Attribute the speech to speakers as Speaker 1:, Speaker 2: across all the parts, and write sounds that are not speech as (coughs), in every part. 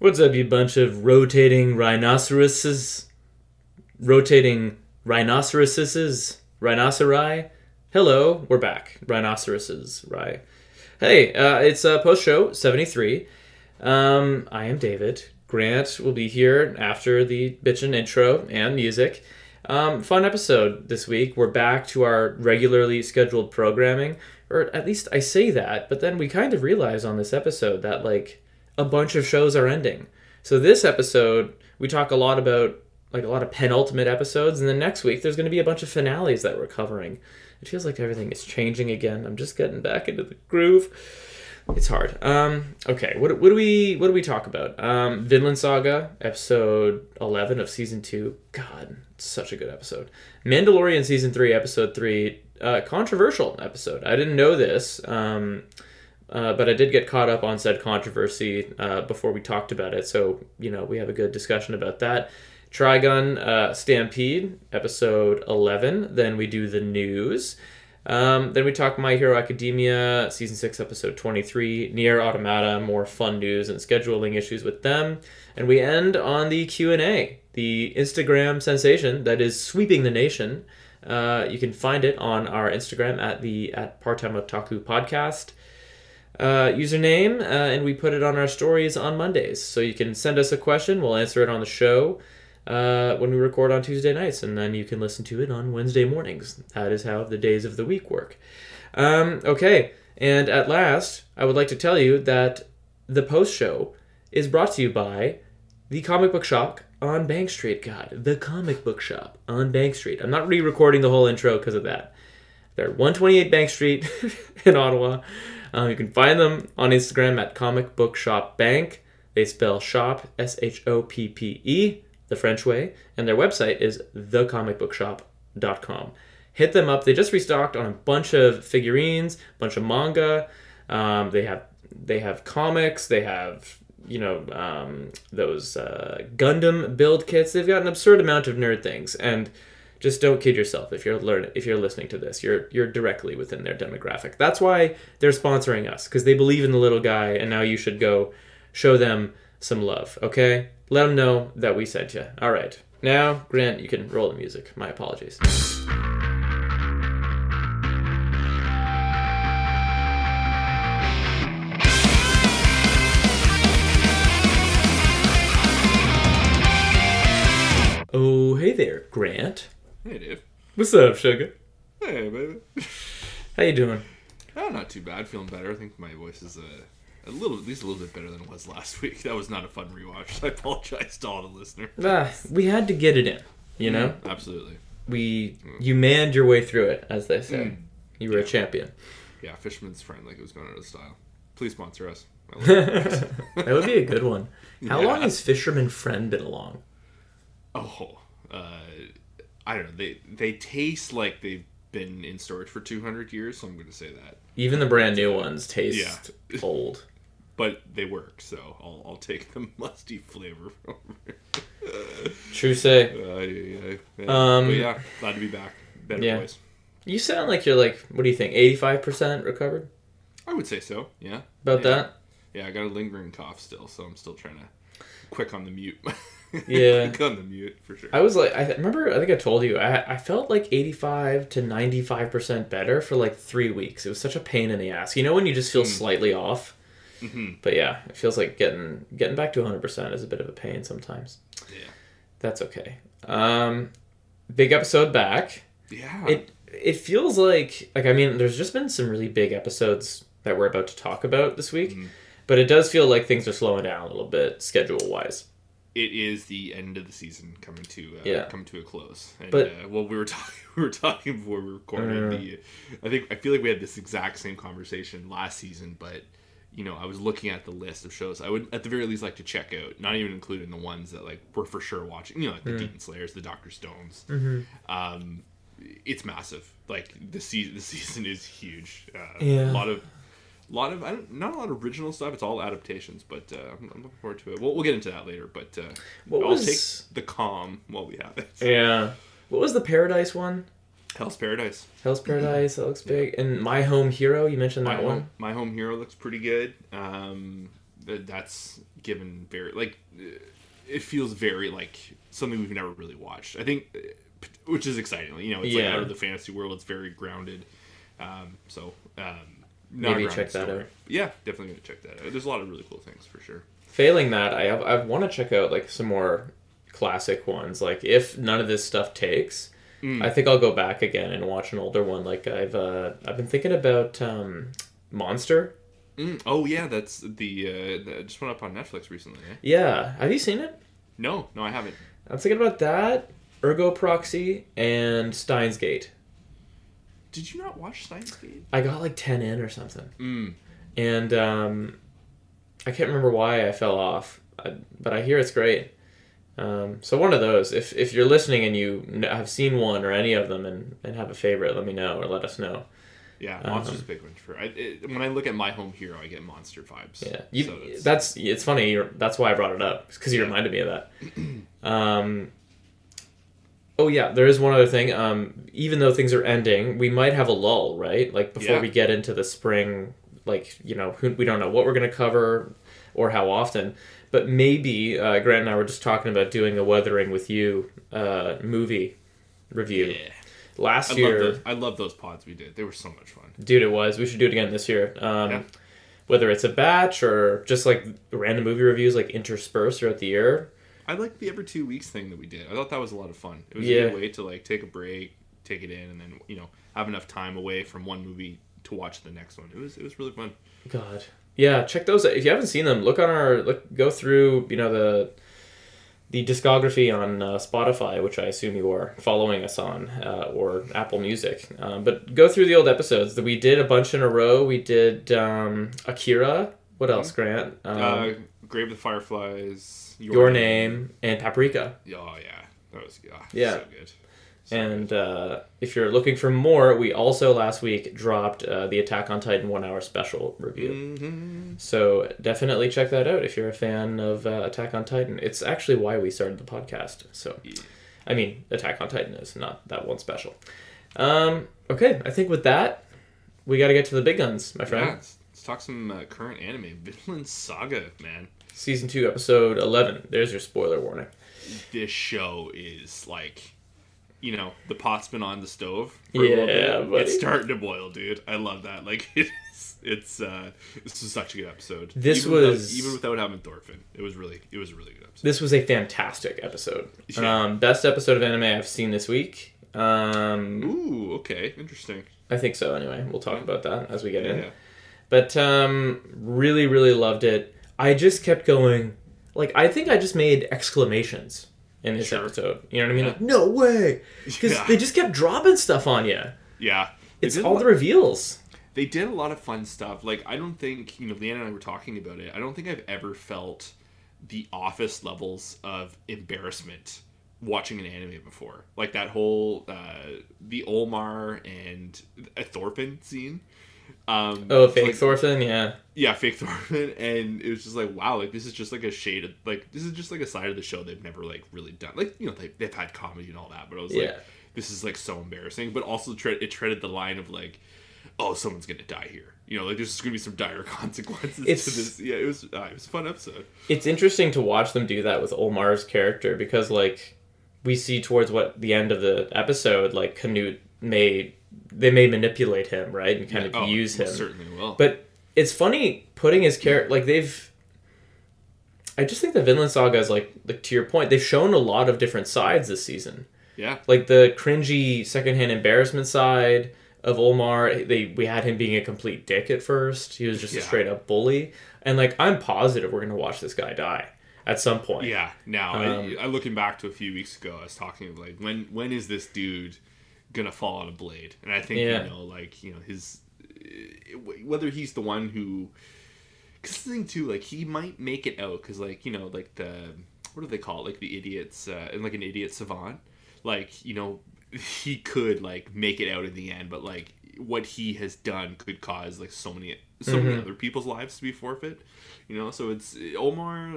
Speaker 1: What's up, you bunch of rotating rhinoceroses? Rotating rhinoceroses? Rhinoceri? Hello, we're back. Rhinoceroses, right? Hey, uh, it's uh, post show 73. Um, I am David. Grant will be here after the bitchin' intro and music. Um, fun episode this week. We're back to our regularly scheduled programming, or at least I say that, but then we kind of realize on this episode that, like, a bunch of shows are ending. So this episode, we talk a lot about like a lot of penultimate episodes, and then next week there's going to be a bunch of finales that we're covering. It feels like everything is changing again. I'm just getting back into the groove. It's hard. Um, okay, what, what do we what do we talk about? Um, Vinland Saga, episode eleven of season two. God, such a good episode. Mandalorian season three, episode three. Uh, controversial episode. I didn't know this. Um, uh, but I did get caught up on said controversy uh, before we talked about it, so you know we have a good discussion about that. Trigun uh, Stampede, episode 11. Then we do the news. Um, then we talk My Hero Academia, season 6, episode 23. Nier Automata, more fun news and scheduling issues with them. And we end on the Q&A, the Instagram sensation that is sweeping the nation. Uh, you can find it on our Instagram at the at Part-Time Otaku Podcast uh, username, uh, and we put it on our stories on Mondays. So you can send us a question, we'll answer it on the show uh, when we record on Tuesday nights, and then you can listen to it on Wednesday mornings. That is how the days of the week work. Um, okay, and at last, I would like to tell you that the post show is brought to you by the comic book shop on Bank Street. God, the comic book shop on Bank Street. I'm not re recording the whole intro because of that. They're 128 Bank Street (laughs) in Ottawa. Um, you can find them on Instagram at Comic Book Shop Bank. They spell shop S H O P P E the French way, and their website is thecomicbookshop.com. Hit them up. They just restocked on a bunch of figurines, a bunch of manga. Um, they have they have comics. They have you know um, those uh, Gundam build kits. They've got an absurd amount of nerd things and just don't kid yourself if you're learn if you're listening to this. You're you're directly within their demographic. That's why they're sponsoring us because they believe in the little guy and now you should go show them some love okay? Let them know that we sent you all right. Now grant you can roll the music. My apologies. Oh hey there grant
Speaker 2: Hey, Dave.
Speaker 1: what's up sugar
Speaker 2: Hey, baby.
Speaker 1: how you doing
Speaker 2: Oh, not too bad. Feeling better. I think my voice is uh, a little, at least a little bit better than it was last (laughs) week. That was not a fun rewatch. So (laughs) I apologize to all the listeners.
Speaker 1: ah, we had to get it in you know
Speaker 2: Absolutely.
Speaker 1: we you manned your way through it, as they say.
Speaker 2: Mm.
Speaker 1: You were a champion.
Speaker 2: Yeah, Fisherman's Friend, like it was going out of style. Please sponsor us. (laughs) It.
Speaker 1: that would be a good one. How
Speaker 2: Yeah.
Speaker 1: long has Fisherman Friend been along?
Speaker 2: oh, uh, I don't know. They they taste like they've been in storage for 200 years, so I'm going to say that.
Speaker 1: Even the brand new ones taste (laughs) old.
Speaker 2: But they work, so I'll, I'll take the (laughs) musty flavor from it.
Speaker 1: True say.
Speaker 2: Uh, yeah, yeah, yeah.
Speaker 1: Um,
Speaker 2: but yeah, glad to be back. Better
Speaker 1: yeah.
Speaker 2: voice.
Speaker 1: You sound like you're like, what do you think, 85% recovered?
Speaker 2: I would say so. Yeah.
Speaker 1: About
Speaker 2: Yeah.
Speaker 1: that?
Speaker 2: Yeah, I got a lingering cough still, so I'm still trying to quick on the mute. (laughs)
Speaker 1: Yeah. (laughs)
Speaker 2: quick on the mute for sure.
Speaker 1: I was like, I remember, I think I told you, I, I felt like 85 to 95% better for like three weeks. It was such a pain in the ass. You know when you just feel
Speaker 2: Mm.
Speaker 1: slightly off?
Speaker 2: Mhm.
Speaker 1: But yeah, it feels like getting getting back to 100% is a bit of a pain sometimes.
Speaker 2: Yeah.
Speaker 1: That's okay. Um, big episode back.
Speaker 2: Yeah.
Speaker 1: It it feels like like I mean, there's just been some really big episodes that we're about to talk about this week,
Speaker 2: Mhm.
Speaker 1: but it does feel like things are slowing down a little bit schedule wise.
Speaker 2: It is the end of the season coming to uh,
Speaker 1: Yeah.
Speaker 2: coming to a close. And,
Speaker 1: But-
Speaker 2: uh, well, we were (laughs) talking we were talking before we recorded
Speaker 1: Uh.
Speaker 2: the. I think I feel like we had this exact same conversation last season, but you know I was looking at the list of shows I would at the very least like to check out, not even including the ones that like we're for sure watching. You know, like the Demon Slayers, the Doctor Stones.
Speaker 1: Mm-hmm.
Speaker 2: um, it's massive. Like the season, the (laughs) season is huge. Uh,
Speaker 1: Yeah.
Speaker 2: A lot of, lot of, I don't, not a lot of original stuff. It's all adaptations, but uh, I'm, I'm looking forward to it. We'll, we'll get into that later. But uh,
Speaker 1: What
Speaker 2: I'll
Speaker 1: was-
Speaker 2: take the calm while we have it.
Speaker 1: Yeah. What was the Paradise one?
Speaker 2: Hell's Paradise.
Speaker 1: Hell's Paradise. That looks big. And My Home Hero. You mentioned
Speaker 2: My
Speaker 1: that
Speaker 2: home,
Speaker 1: one.
Speaker 2: my home hero looks pretty good. Um, That's given very like uh, it feels very like something we've never really watched. I think, uh, which is exciting. You know, it's like out of the fantasy world. It's very grounded. Um, so um, a
Speaker 1: Maybe check that
Speaker 2: story.
Speaker 1: out.
Speaker 2: Yeah, definitely gonna check that out. There's a lot of really cool things for sure.
Speaker 1: Failing that, I have, I want to check out like some more classic ones. Like if none of this stuff takes,
Speaker 2: Mm.
Speaker 1: I think I'll go back again and watch an older one. Like I've uh, I've been thinking about um, Monster.
Speaker 2: Mm, oh yeah, that's the uh, that just went up on Netflix recently. Eh?
Speaker 1: Yeah, have you seen it?
Speaker 2: No, no, I haven't.
Speaker 1: I'm thinking about that, Ergo Proxy, and Steins Gate.
Speaker 2: Did you not watch Steins Gate?
Speaker 1: I got like ten in or something,
Speaker 2: Mm.
Speaker 1: and um, I can't remember why I fell off, I, but I hear it's great. Um, so one of those. If if you're listening and you have seen one or any of them and, and have a favorite, let me know or let us know.
Speaker 2: Yeah,
Speaker 1: Um,
Speaker 2: Monster's a big one for. I, it, when I look at My Home Hero, I get Monster vibes.
Speaker 1: Yeah, you,
Speaker 2: So it's-
Speaker 1: that's it's funny. You're, that's why I brought it up because you
Speaker 2: Yeah.
Speaker 1: reminded me of that. (clears throat) Um, oh yeah, there is one other thing. Um, even though things are ending, we might have a lull, right? Like before
Speaker 2: Yeah.
Speaker 1: we get into the spring. Like you know, who, we don't know what we're going to cover or how often. But maybe uh, Grant and I were just talking about doing a Weathering with You uh, movie review
Speaker 2: yeah.
Speaker 1: last
Speaker 2: I
Speaker 1: year.
Speaker 2: love those. I love those pods we did. They were so much fun.
Speaker 1: Dude, it was. We should do it again this year. Um,
Speaker 2: Yeah.
Speaker 1: Whether it's a batch or just like random movie reviews, like interspersed throughout the year.
Speaker 2: I like the every two weeks thing that we did. I thought that was a lot of fun. It was
Speaker 1: Yeah.
Speaker 2: a good way to like take a break, take it in, and then you know have enough time away from one movie to watch the next one. It was it was really fun.
Speaker 1: God, yeah, check those. out. If you haven't seen them, look on our look. Go through, you know the the discography on uh, Spotify, which I assume you are following us on, uh, or Apple Music. Um, but go through the old episodes. That we did a bunch in a row. We did um, Akira. What else, Grant? Um,
Speaker 2: uh, Grave of the Fireflies.
Speaker 1: Your name and Paprika.
Speaker 2: Oh yeah, that was ah,
Speaker 1: Yeah.
Speaker 2: so good. So
Speaker 1: And uh, if you're looking for more, we also last week dropped uh, the Attack on Titan one hour special review.
Speaker 2: hmm
Speaker 1: So definitely check that out if you're a fan of uh, Attack on Titan. It's actually why we started the podcast. So,
Speaker 2: Yeah.
Speaker 1: I mean, Attack on Titan is not that one special. Um, okay, I think with that, we got to get to the big guns, my friend.
Speaker 2: Yeah, let's, let's talk some uh, current anime. Vinland Saga, man.
Speaker 1: Season two, episode eleven. There's your spoiler warning.
Speaker 2: This show is like, you know, the pot's been on the stove. For a little
Speaker 1: Yeah,
Speaker 2: it's starting to boil, dude. I love that. Like, (laughs) it's it's uh, this was such a good episode.
Speaker 1: This
Speaker 2: even without-
Speaker 1: was-
Speaker 2: even without having Thorfinn. It was really it was a really good episode.
Speaker 1: This was a fantastic episode.
Speaker 2: Yeah.
Speaker 1: Um, best episode of anime I've seen this week. Um,
Speaker 2: Ooh, okay, interesting.
Speaker 1: I think so. Anyway, we'll talk about that as we get in.
Speaker 2: Yeah,
Speaker 1: But um, really, really loved it. I just kept going. Like, I think I just made exclamations in this
Speaker 2: Sure.
Speaker 1: episode. You know what I mean?
Speaker 2: Yeah.
Speaker 1: Like, no way! (laughs) Because
Speaker 2: Yeah.
Speaker 1: they just kept dropping stuff on you.
Speaker 2: yeah. They
Speaker 1: It's all
Speaker 2: lot-
Speaker 1: the reveals.
Speaker 2: they did a lot of fun stuff. Like I don't think you know, Leanna and I were talking about it. I don't think I've ever felt the office levels of embarrassment watching an anime before. Like that whole uh, the Olmar and Thorfinn scene. Um,
Speaker 1: Oh, fake
Speaker 2: like-
Speaker 1: Thorfinn, yeah.
Speaker 2: yeah, fake (laughs) Thorfinn, and it was just like, wow, like this is just like a shade of like this is just like a side of the show they've never like really done. Like you know they they've had comedy and all that, but I was
Speaker 1: Yeah.
Speaker 2: like, this is like so embarrassing. But also tre- it treaded the line of like, oh, someone's gonna die here. You know, like there's just gonna be some dire (laughs) consequences
Speaker 1: It's-
Speaker 2: to this. Yeah, it was uh, it was a fun episode.
Speaker 1: It's interesting to watch them do that with Olmar's character because, like, we see towards what the end of the episode, like Canute may they may manipulate him, right, and kind
Speaker 2: Oh,
Speaker 1: of use him.
Speaker 2: certainly will.
Speaker 1: But it's funny putting his character like they've. I just think the Vinland Saga is like like to your point. They've shown a lot of different sides this season.
Speaker 2: yeah,
Speaker 1: Like the cringy secondhand embarrassment side of Olmar. They we had him being a complete dick at first. He was just a straight up bully. And like I'm positive we're gonna watch this guy die at some point.
Speaker 2: yeah. Now
Speaker 1: Um,
Speaker 2: I, I looking back to a few weeks ago, I was talking of like when when is this dude gonna fall on a blade? And I think
Speaker 1: Yeah.
Speaker 2: you know, like you know, his uh, whether he's the one who. Cause the thing too, like he might make it out, cause like you know, like the what do they call it? like the idiots, uh, and like an idiot savant, like you know, (laughs) he could like make it out in the end, but like what he has done could cause like so many so many
Speaker 1: Mhm.
Speaker 2: other people's lives to be forfeit, you know. So it's Omar,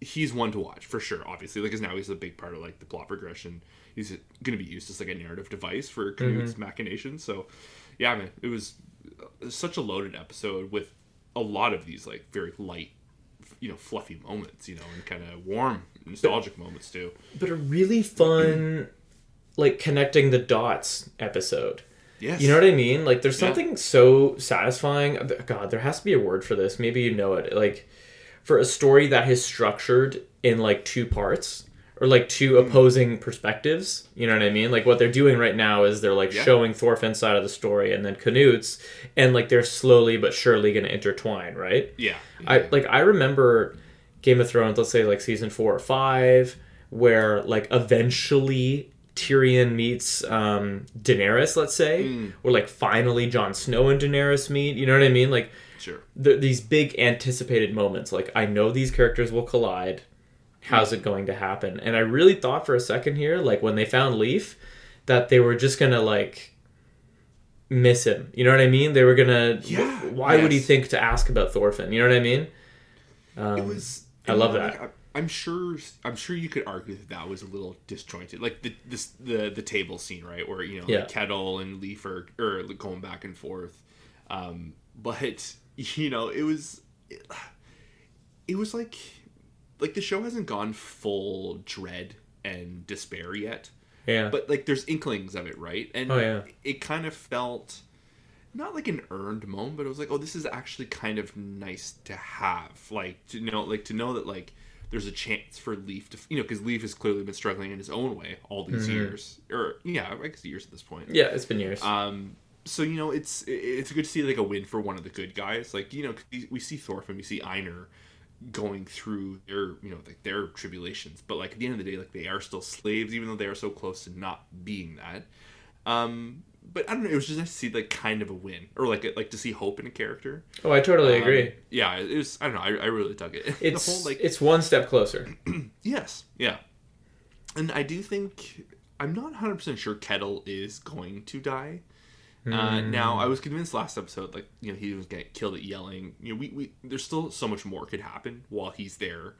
Speaker 2: he's one to watch for sure. Obviously, like, cause now he's a big part of like the plot progression. He's going to be used as like a narrative device for Canute's machinations. So, yeah, man, it was uh, such a loaded episode with a lot of these like very light you know fluffy moments, you know, and kind of warm, nostalgic moments too.
Speaker 1: but a really fun like connecting the dots episode
Speaker 2: Yes,
Speaker 1: you know what i mean like there's
Speaker 2: Yeah.
Speaker 1: something so satisfying god there has to be a word for this maybe you know it like for a story that is structured in like two parts or like two
Speaker 2: Hmm.
Speaker 1: opposing perspectives you know what i mean like what they're doing right now is they're like
Speaker 2: Yeah.
Speaker 1: showing thorfinn's side of the story and then canute's and like they're slowly but surely going to intertwine right
Speaker 2: Yeah,
Speaker 1: I like I remember Game of Thrones, let's say like season four or five, where like eventually Tyrion meets um, Daenerys, let's say,
Speaker 2: Mm.
Speaker 1: or like finally Jon Snow and Daenerys meet. You know what I mean? Like
Speaker 2: sure.
Speaker 1: th- these big anticipated moments. Like I know these characters will collide. How's it going to happen? And I really thought for a second here, like when they found Leif, that they were just gonna like miss him. You know what I mean? They were gonna.
Speaker 2: Yeah,
Speaker 1: Why would he think to ask about Thorfinn? You know what I mean? Um,
Speaker 2: it was.
Speaker 1: I love
Speaker 2: know,
Speaker 1: that.
Speaker 2: like, I'm sure. I'm sure you could argue that that was a little disjointed, like the this the the table scene, right, where you know
Speaker 1: Yeah.
Speaker 2: like Ketil and Leif are or going back and forth. Um, but (laughs) you know, it was. It, it was like, like the show hasn't gone full dread and despair yet,
Speaker 1: yeah.
Speaker 2: but like there's inklings of it, right? And
Speaker 1: Oh, yeah.
Speaker 2: it kind of felt not like an earned moment, but it was like, oh, this is actually kind of nice to have, like to know, like to know that like there's a chance for Leif to, you know, because Leif has clearly been struggling in his own way all these years, or yeah, I guess years at this point.
Speaker 1: yeah, it's been years.
Speaker 2: Um, so you know, it's it's good to see like a win for one of the good guys. Like you know we- we see Thorfinn, we see Einar going through their you know like their tribulations, but like at the end of the day, like they are still slaves, even though they are so close to not being that. Um, but I don't know. It was just nice to see like kind of a win, or like like to see hope in a character.
Speaker 1: oh, I totally
Speaker 2: Um,
Speaker 1: agree.
Speaker 2: Yeah, it was. I don't know. I, I really dug it. (laughs)
Speaker 1: It's
Speaker 2: whole like
Speaker 1: it's one step closer. (clears throat)
Speaker 2: Yes, yeah. And I do think I'm not 100% sure Ketil is going to die. Uh, now I was convinced last episode, like you know, he was getting killed at Jelling. You know, we, we there's still so much more could happen while he's there.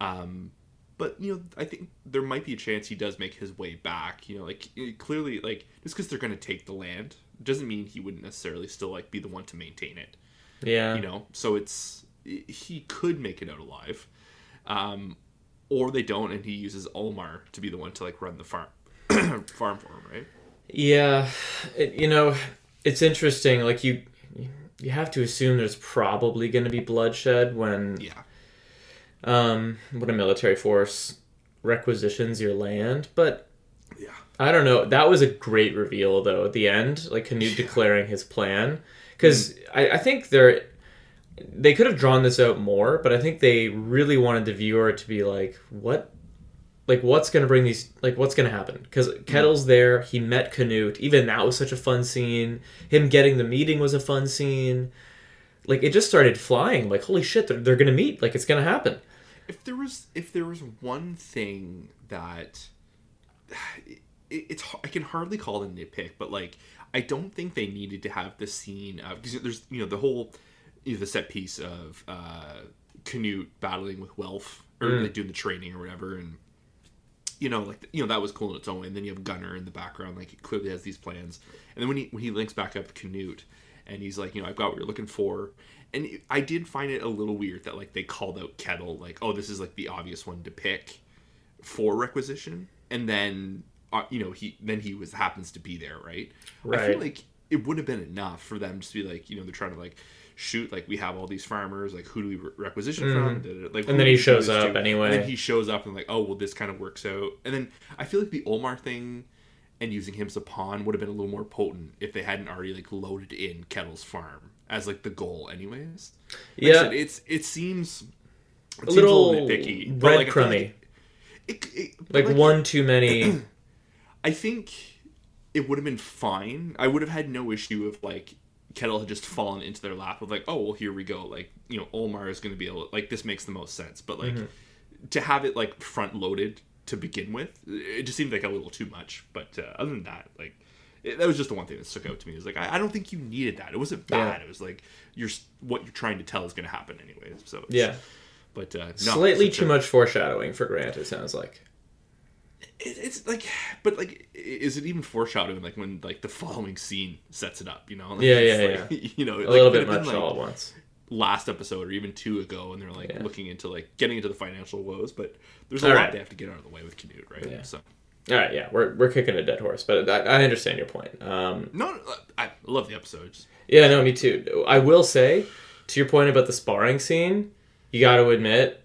Speaker 2: Um, but you know, I think there might be a chance he does make his way back. You know, like clearly, like just because they're going to take the land doesn't mean he wouldn't necessarily still like be the one to maintain it
Speaker 1: Yeah.
Speaker 2: you know so it's he could make it out alive um or they don't and he uses Olmar to be the one to like run the farm (clears throat) farm for him right
Speaker 1: Yeah, it, you know, it's interesting. Like you, you have to assume there's probably going to be bloodshed when,
Speaker 2: yeah
Speaker 1: um, when a military force requisitions your land. But
Speaker 2: yeah
Speaker 1: I don't know. That was a great reveal, though. At the end, like Canute declaring his plan, because I, I think they're they could have drawn this out more, but I think they really wanted the viewer to be like, what. Like what's gonna bring these? Like what's gonna happen? Because Ketil's there. He met Canute. Even that was such a fun scene. Him getting the meeting was a fun scene. Like it just started flying. Like holy shit, they're, they're gonna meet. Like it's gonna happen.
Speaker 2: if there was if there was one thing that (sighs) it, it's I can hardly call it a nitpick, but like I don't think they needed to have the scene of because there's you know the whole you know, the set piece of uh, Canute battling with Welf or like doing the training or whatever, and you know like you know that was cool in its own way. And then you have Gunner in the background, like he clearly has these plans. And then when he when he links back up to Canute, and he's like, you know, I've got what you're looking for. And I did find it a little weird that like they called out Ketil, like, oh, this is like the obvious one to pick for requisition, and then uh, you know he then he was happens to be there, right? I feel like it would have been enough for them to be like, you know, they're trying to like shoot like we have all these farmers, like who do we requisition from? Da- da. Like,
Speaker 1: Mm-hmm. And then he shows up
Speaker 2: to?
Speaker 1: anyway.
Speaker 2: And then he shows up and like, oh well, this kind of works out. And then I feel like the Olmar thing and using him as a pawn would have been a little more potent if they hadn't already like loaded in Ketil's farm as like the goal, anyways. Like
Speaker 1: Yeah.
Speaker 2: said, it's it seems it
Speaker 1: A
Speaker 2: seems
Speaker 1: little
Speaker 2: nitpicky, but, like, I feel
Speaker 1: breadcrummy.
Speaker 2: like it, it, but,
Speaker 1: Like, one too many. (clears throat)
Speaker 2: I think it would have been fine. I would have had no issue if like Ketil had just fallen into their lap of like, oh well, here we go. Like you know, Olmar is going to be able. Like this makes the most sense. But like to have it like front loaded to begin with, it just seemed like a little too much. But uh, other than that, like. It, that was just the one thing that stuck out to me. Is like I, I don't think you needed that. It wasn't bad.
Speaker 1: Yeah.
Speaker 2: It was like you're what you're trying to tell is going to happen anyways. So it's-
Speaker 1: Yeah.
Speaker 2: but uh, no,
Speaker 1: Slightly too
Speaker 2: a-
Speaker 1: much foreshadowing for Grant, it sounds like.
Speaker 2: It, it's like but like is it even foreshadowing like when like the following scene sets it up you know (laughs) Like,
Speaker 1: Yeah, yeah, (laughs)
Speaker 2: like, you know
Speaker 1: A little bit much
Speaker 2: like,
Speaker 1: all at once.
Speaker 2: last episode or even two ago, and they're like
Speaker 1: Yeah.
Speaker 2: looking into like getting into the financial woes. But there's a
Speaker 1: All
Speaker 2: lot
Speaker 1: right.
Speaker 2: they have to get out of the way with Canute, right?
Speaker 1: Yeah.
Speaker 2: So
Speaker 1: All right, yeah, we're we're kicking a dead horse, but I, I understand your point. Um,
Speaker 2: no, no, I love the episodes.
Speaker 1: yeah, no, me too. I will say, to your point about the sparring scene, you got to admit,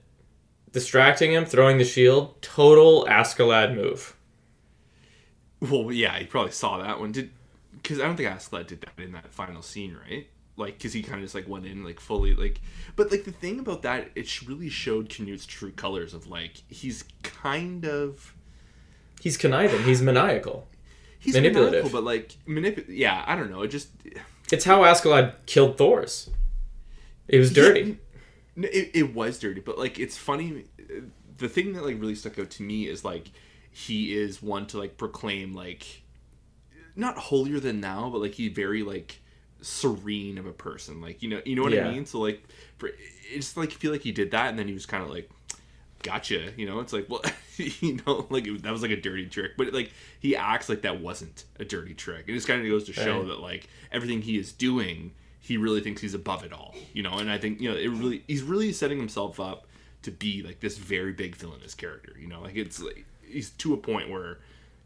Speaker 1: distracting him, throwing the shield, total Askeladd move.
Speaker 2: Well, yeah, he probably saw that one. Did because I don't think Askeladd did that in that final scene, right? Like, because he kind of just like went in like fully like. But like the thing about that, it really showed Canute's true colors of like he's kind of
Speaker 1: He's conniving. He's maniacal.
Speaker 2: he's
Speaker 1: Manipulative.
Speaker 2: manipulative, but like manip. Yeah, I don't know. It just
Speaker 1: It's how Askeladd killed Thors. It was dirty.
Speaker 2: No, It, it was dirty, but like it's funny. The thing that like really stuck out to me is like he is one to like proclaim like not holier than thou, but like he very like serene of a person. Like you know, you know what
Speaker 1: Yeah.
Speaker 2: I mean. So like, for, it's like I feel like he did that, and then he was kind of like, "Gotcha," you know. It's like, well, (laughs) you know, like it, that was like a dirty trick, but like he acts like that wasn't a dirty trick. and It just kind of goes to show
Speaker 1: Right.
Speaker 2: that like everything he is doing, he really thinks he's above it all, you know. And I think you know, it really he's really setting himself up to be like this very big villainous character, you know. Like it's like he's to a point where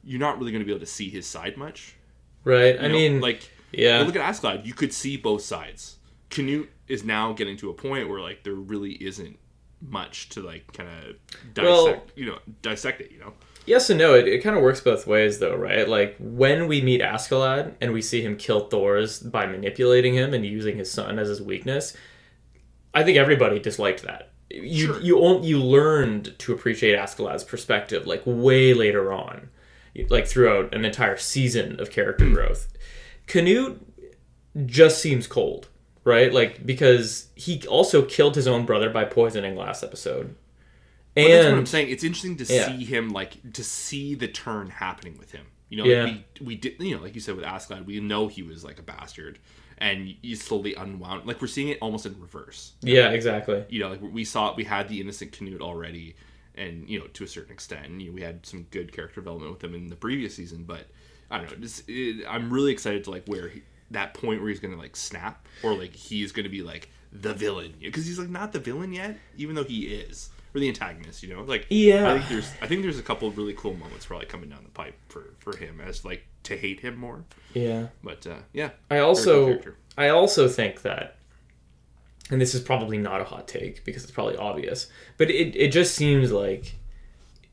Speaker 2: you're not really going to be able to see his side much.
Speaker 1: Right.
Speaker 2: you
Speaker 1: I
Speaker 2: know?
Speaker 1: mean,
Speaker 2: like
Speaker 1: yeah.
Speaker 2: look at Askeladd, you could see both sides. Canute is now getting to a point where like there really isn't much to like kind of dissect,
Speaker 1: Well-
Speaker 2: you know, dissect it, you know.
Speaker 1: Yes and no. It, it kind of works both ways, though, right? Like when we meet Askeladd and we see him kill Thors by manipulating him and using his son as his weakness, I think everybody disliked that. You
Speaker 2: Sure.
Speaker 1: you you learned to appreciate Askeladd's perspective like way later on, like throughout an entire season of character hmm. growth. Canute just seems cold, right? Like because he also killed his own brother by poisoning last episode.
Speaker 2: But that's what I'm saying. It's interesting to
Speaker 1: Yeah.
Speaker 2: see him like to see the turn happening with him. You know,
Speaker 1: Yeah.
Speaker 2: like we we did you know, like you said with Askeladd, we know he was like a bastard and you slowly unwound like we're seeing it almost in reverse.
Speaker 1: yeah, exactly.
Speaker 2: you know, like we saw we had the innocent Canute already, and you know to a certain extent, and, you know, we had some good character development with him in the previous season. But I don't know, just, it, I'm really excited to like where he, that point where he's gonna like snap, or like he's gonna be like the villain, because he's like not the villain yet, even though he is, or the antagonist. You know, like
Speaker 1: Yeah.
Speaker 2: I think there's I think there's a couple of really cool moments probably coming down the pipe for for him as like to hate him more.
Speaker 1: Yeah.
Speaker 2: But uh, yeah,
Speaker 1: I also. I also think that and this is probably not a hot take because it's probably obvious, but it, it just seems like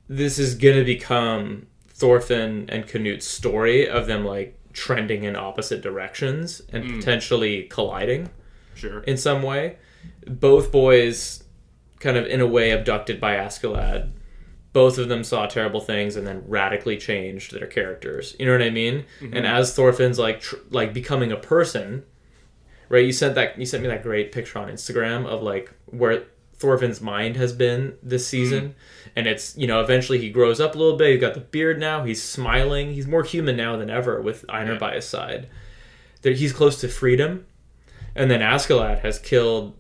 Speaker 1: this is gonna become Thorfinn and Canute's story of them like trending in opposite directions and
Speaker 2: Mm.
Speaker 1: potentially colliding
Speaker 2: sure.
Speaker 1: in some way. Both boys kind of in a way abducted by Askeladd. Both of them saw terrible things and then radically changed their characters. You know what I mean? Mm-hmm. And as Thorfinn's like tr- like becoming a person, right? You sent that you sent me that great picture on Instagram of like where Thorfinn's mind has been this mm-hmm. season. And it's, you know, eventually he grows up a little bit. He's got the beard now. He's smiling. He's more human now than ever with Einar
Speaker 2: Yeah.
Speaker 1: by his side. That he's close to freedom. And then Askeladd has killed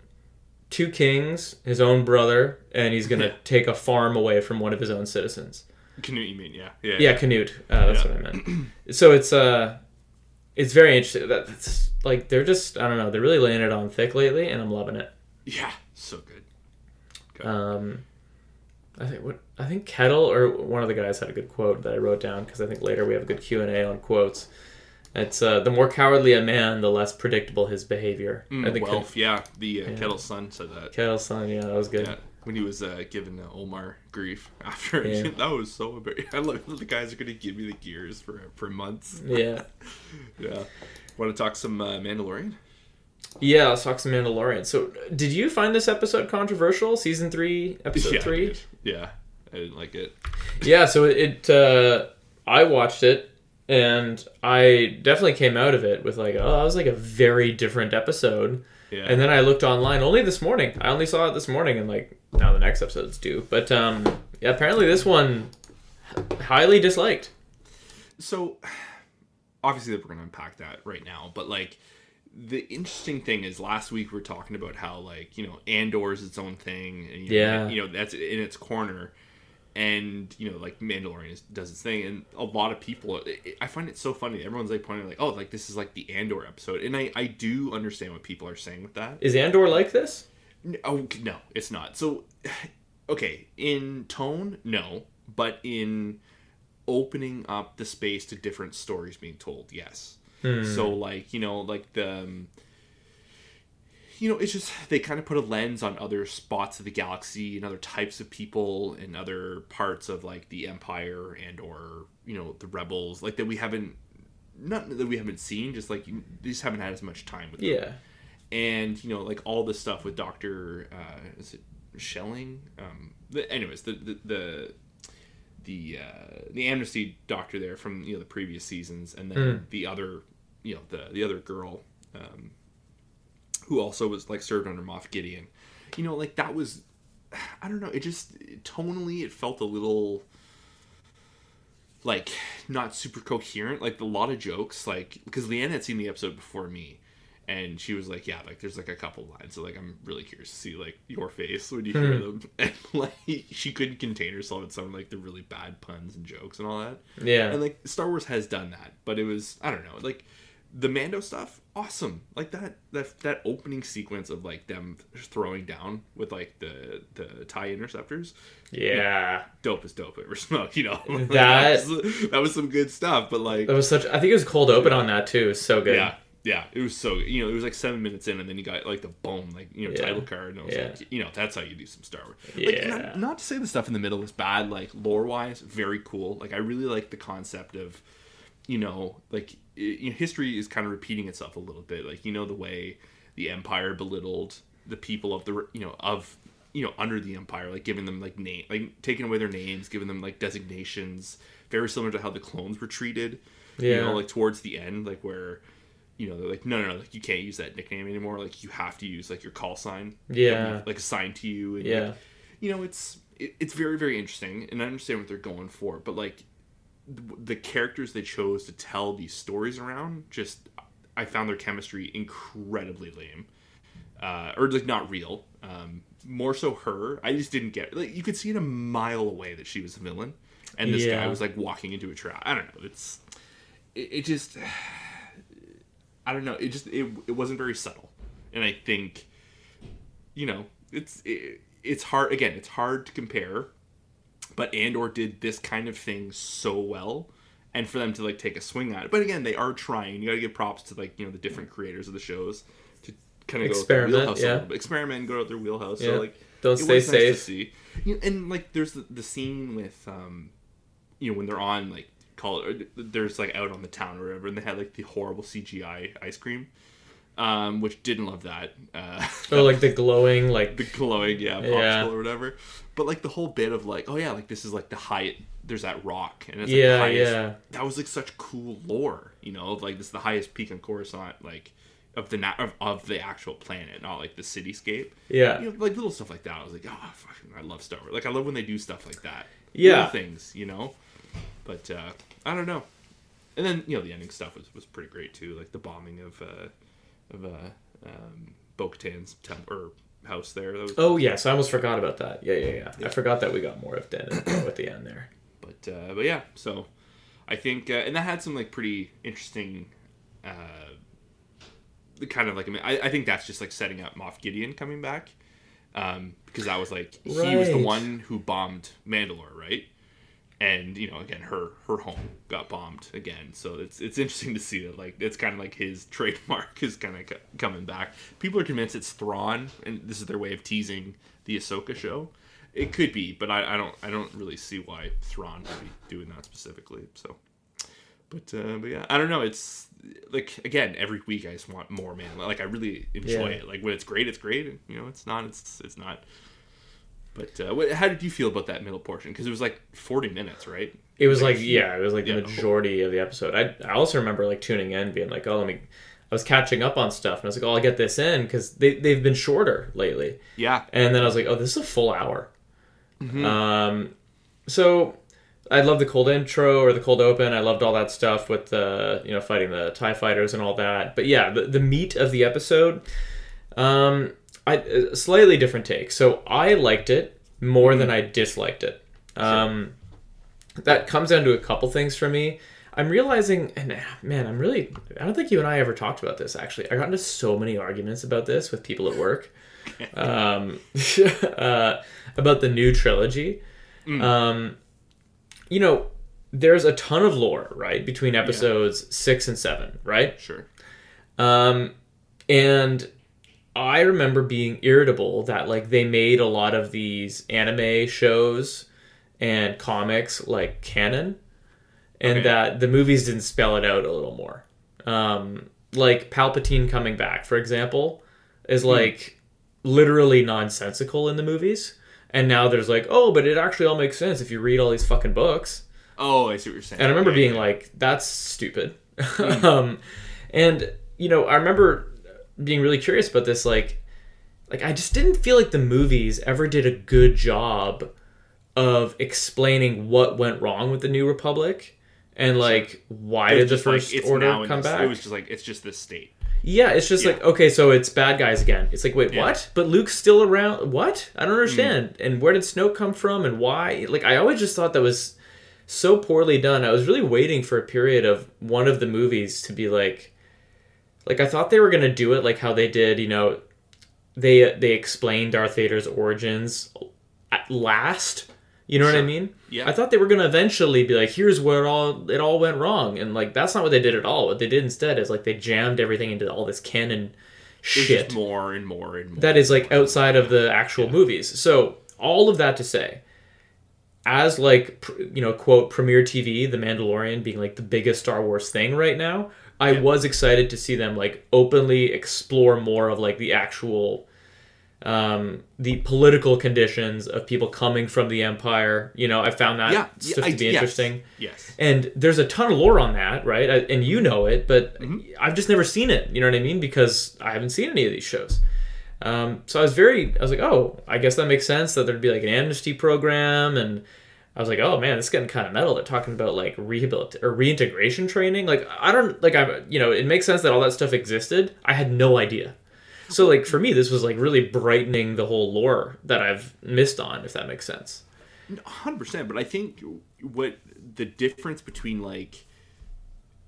Speaker 1: two kings, his own brother, and he's gonna
Speaker 2: Yeah.
Speaker 1: take a farm away from one of his own citizens.
Speaker 2: Canute, you mean? Yeah, yeah,
Speaker 1: Yeah, Canute. Uh, that's
Speaker 2: Yeah.
Speaker 1: what I meant. (clears throat) So it's uh, it's very interesting. That it's like they're just I don't know. They're really laying it on thick lately, and I'm loving it.
Speaker 2: yeah. So good. Okay.
Speaker 1: Um, I think what I think Ketil or one of the guys had a good quote that I wrote down because I think later we have a good Q and A on quotes. It's uh, the more cowardly a man, the less predictable his behavior. I
Speaker 2: Mm,
Speaker 1: think
Speaker 2: well, yeah, the uh,
Speaker 1: Yeah.
Speaker 2: Ketil's son said that.
Speaker 1: Ketil's son, yeah, that was good.
Speaker 2: Yeah, when he was uh, giving uh, Olmar grief (laughs) after
Speaker 1: Yeah. (laughs)
Speaker 2: that was so embarrassing. (laughs) I love the guys are gonna give me the gears for for months.
Speaker 1: Yeah.
Speaker 2: Yeah, want to talk some uh, Mandalorian?
Speaker 1: Yeah, let's talk some Mandalorian. So, did you find this episode controversial? Season three, episode
Speaker 2: yeah,
Speaker 1: three.
Speaker 2: did. Yeah, I didn't like it.
Speaker 1: Yeah. So it, uh, I watched it, and I definitely came out of it with like, oh, that was like a very different episode.
Speaker 2: Yeah,
Speaker 1: And then I looked online only this morning. I only saw it this morning, and like now the next episode's due. But um, yeah, apparently this one highly disliked.
Speaker 2: so (sighs) obviously we're gonna unpack that right now but like the interesting thing is last week we were talking about how like you know andor is its own thing and you know,
Speaker 1: Yeah.
Speaker 2: you know that's in its corner and you know like Mandalorian is, does its thing, and a lot of people. It, I find it so funny. Everyone's like pointing like, oh, like this is like the Andor episode, and I I do understand what people are saying with that.
Speaker 1: Is Andor like this?
Speaker 2: No, oh, no, it's not. So, (sighs) okay, in tone, no, but in opening up the space to different stories being told, yes. So, like you know, like the. Um, you know, it's just they kind of put a lens on other spots of the galaxy and other types of people and other parts of like the empire and or you know the rebels like that we haven't not that we haven't seen just like you just haven't had as much time with them
Speaker 1: Yeah.
Speaker 2: and you know like all the stuff with Doctor uh, is it Shelling? Um, the, anyways, the the the the, uh, the amnesty doctor there from you know the previous seasons, and then the other you know the the other girl um, who also was like served under Moff Gideon. You know, like that was (sighs) I don't know. It just tonally it felt a little like not super coherent. Like a lot of jokes, like because Leanne had seen the episode before me, and she was like, "Yeah, like there's like a couple lines." So like I'm really curious to see like your face when you hear hmm. them. (laughs) And like she couldn't contain herself at some of like the really bad puns and jokes and all that.
Speaker 1: Yeah.
Speaker 2: And like Star Wars has done that, but it was I don't know like the Mando stuff, awesome. Like that that that opening sequence of like them throwing down with like the the tie interceptors
Speaker 1: yeah.
Speaker 2: dope as dope ever (laughs) smoked, you know. (laughs) Like,
Speaker 1: That-
Speaker 2: was, that was some good stuff, but like
Speaker 1: It was such. I think it was cold open on that too. It was so good.
Speaker 2: yeah, yeah, it was so you know it was like seven minutes in, and then you got like the boom, like you know
Speaker 1: Yeah.
Speaker 2: title card, and
Speaker 1: Yeah.
Speaker 2: like, you know that's how you do some Star Wars. Like,
Speaker 1: Yeah.
Speaker 2: not, not to say the stuff in the middle is bad, like lore wise, very cool. Like I really like the concept of, you know, like i you know, history is kind of repeating itself a little bit. Like you know the way the Empire belittled the people of the you know of you know under the Empire, like giving them like name, like taking away their names, giving them like designations, very similar to how the clones were treated. You
Speaker 1: Yeah.
Speaker 2: know, like towards the end, like where you know, they're like, no, no, no, like you can't use that nickname anymore. Like you have to use like your call sign.
Speaker 1: Yeah.
Speaker 2: like assigned to you. And,
Speaker 1: Yeah.
Speaker 2: like, you know, it's it, it's very very interesting, and I understand what they're going for, but like the, characters they chose to tell these stories around, just I found their chemistry incredibly lame, uh, or like not real. Um, more so her. I just didn't get like you could see it a mile away that she was a villain, and this guy was like walking into a trap. I don't know. It's it, it just (sighs) I don't know. It just it, it wasn't very subtle, and I think you know it's it, it's hard again. It's hard to compare, but Andor did this kind of thing so well, and for them to like take a swing at it. But again, they are trying. You got to give props to like you know the different creators of the shows to kind of go
Speaker 1: Experiment,
Speaker 2: wheelhouse
Speaker 1: yeah.
Speaker 2: experiment and go out their wheelhouse.
Speaker 1: Yeah.
Speaker 2: So like
Speaker 1: Don't stay
Speaker 2: nice
Speaker 1: safe.
Speaker 2: see. You know, and like there's the, the scene with um you know when they're on like call it there's like out on the town or whatever and they had like the horrible cgi ice cream um which didn't love that uh
Speaker 1: Oh, like the glowing, like (laughs)
Speaker 2: the glowing yeah popsicle
Speaker 1: Yeah.
Speaker 2: or whatever but like the whole bit of like oh yeah like this is like the height there's that rock and it's like
Speaker 1: Yeah,
Speaker 2: highest,
Speaker 1: yeah.
Speaker 2: that was like such cool lore you know like this is the highest peak on coruscant like of the na- of, of the actual planet not like the cityscape
Speaker 1: yeah,
Speaker 2: you know, like little stuff like that. I was like, oh, fucking, I love Star Wars. Like, I love when they do stuff like that.
Speaker 1: Yeah.
Speaker 2: Little things, you know. But uh, I don't know. And then you know the ending stuff was, was pretty great too, like the bombing of uh, of uh, um, Bo-Katan's temple or house there. That was,
Speaker 1: Oh yes, I almost forgot about that. Yeah, yeah, yeah. I forgot that we got more of Den at the end there.
Speaker 2: But uh, but yeah, so I think uh, and that had some like pretty interesting. Uh, kind of like I, mean, I, I think that's just like setting up Moff Gideon coming back, um, because that was like he was the one who bombed Mandalore, right? And you know, again, her her home got bombed again, so it's it's interesting to see that like it's kind of like his (laughs) trademark is kind of c- coming back. People are convinced it's Thrawn, and this is their way of teasing the Ahsoka show. It could be, but I, I don't I don't really see why Thrawn would be doing that specifically. So, but uh, but yeah, I don't know. It's like again, every week I just want more, man. Like I really enjoy
Speaker 1: Yeah.
Speaker 2: it. Like when it's great, it's great. And, you know, it's not, it's it's not. But uh, what, how did you feel about that middle portion? Because it was like forty minutes, right?
Speaker 1: It was like yeah, it was like the majority of the episode. I I also remember like tuning in, being like, oh, let me. I was catching up on stuff, and I was like, oh, I'll get this in because they they've been shorter lately.
Speaker 2: Yeah,
Speaker 1: And then I was like, oh, this is a full hour. Um, so I love the cold intro or the cold open. I loved all that stuff with the you know fighting the Tie fighters and all that. But yeah, the, the meat of the episode, um, I a slightly different take. So I liked it more than I disliked it. Um, that comes down to a couple things for me. I'm realizing, and man, I'm really, I don't think you and I ever talked about this actually. I got into so many arguments about this with people at work (laughs) um, (laughs) uh, about the new trilogy. Um, you know, there's a ton of lore, right, between episodes six and seven, right?
Speaker 2: Sure.
Speaker 1: Um, and I remember being irritable that like they made a lot of these anime shows and comics like canon, and
Speaker 2: Okay.
Speaker 1: that the movies didn't spell it out a little more. Um, like Palpatine coming back, for example, is like literally nonsensical in the movies. And now there's like, oh, but it actually all makes sense if you read all these fucking books.
Speaker 2: Oh, I see what you're saying.
Speaker 1: And I remember
Speaker 2: Yeah,
Speaker 1: being
Speaker 2: yeah.
Speaker 1: like, that's stupid. (laughs) um, and, you know, I remember being really curious about this. Like, like I just didn't feel like the movies ever did a good job of explaining what went wrong with the New Republic and like why did the
Speaker 2: just like,
Speaker 1: First Order come back?
Speaker 2: It was just like it's just this state.
Speaker 1: Yeah, it's just
Speaker 2: Yeah.
Speaker 1: like okay, so it's bad guys again. It's like wait,
Speaker 2: Yeah.
Speaker 1: what? But Luke's still around. What? I don't understand.
Speaker 2: Mm.
Speaker 1: And where did Snoke come from? And why? Like I always just thought that was so poorly done. I was really waiting for a period of one of the movies to be like, like I thought they were gonna do it like how they did. You know, they they explained Darth Vader's origins at last. You know what I mean?
Speaker 2: Yeah.
Speaker 1: I thought they were gonna eventually be like, here's where it all it all went wrong, and like that's not what they did at all. What they did instead is like they jammed everything into all this canon shit
Speaker 2: more and more and more.
Speaker 1: that is like outside of the actual movies. So all of that to say, as like you know, quote premiere TV, The Mandalorian being like the biggest Star Wars thing right now, I
Speaker 2: Yeah.
Speaker 1: was excited to see them like openly explore more of like the actual um the political conditions of people coming from the empire you know i found that
Speaker 2: yeah,
Speaker 1: stuff
Speaker 2: yeah,
Speaker 1: to be
Speaker 2: I- yes,
Speaker 1: interesting
Speaker 2: Yes.
Speaker 1: and there's a ton of lore on that, right? I- And you know it, but
Speaker 2: Mm-hmm.
Speaker 1: I've just never seen it. You know what I mean? Because I haven't seen any of these shows. Um, so I was very, I was like, oh, I guess that makes sense that there'd be like an amnesty program, and I was like, oh man, this is getting kind of metal. They're talking about like rehabilit or reintegration training. Like I don't like I'm, you know, it makes sense that all that stuff existed. I had no idea. So like for me, this was like really brightening the whole lore that I've missed on, if that makes sense.
Speaker 2: hundred percent. But I think what the difference between like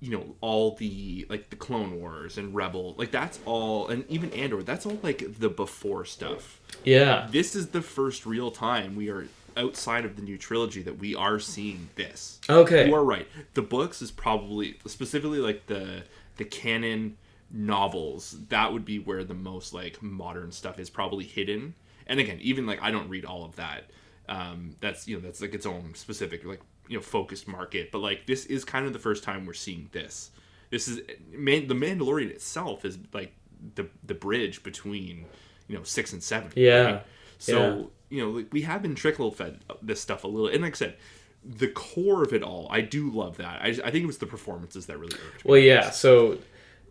Speaker 2: you know all the like the Clone Wars and Rebel, like that's all, and even Andor, that's all like the before stuff.
Speaker 1: Yeah.
Speaker 2: This is the first real time we are outside of the new trilogy that we are seeing this.
Speaker 1: Okay.
Speaker 2: You are right. The books is probably specifically like the the canon novels. That would be where the most like modern stuff is probably hidden. And again, even like I don't read all of that. Um, that's you know that's like its own specific like you know focused market. But like this is kind of the first time we're seeing this. This is man, the Mandalorian itself is like the the bridge between you know six and seven.
Speaker 1: Yeah.
Speaker 2: right? So. You know like, we have been trickle fed this stuff a little. And like I said, the core of it all, I do love that. I, I think it was the performances that really irked me.
Speaker 1: Well, yeah. So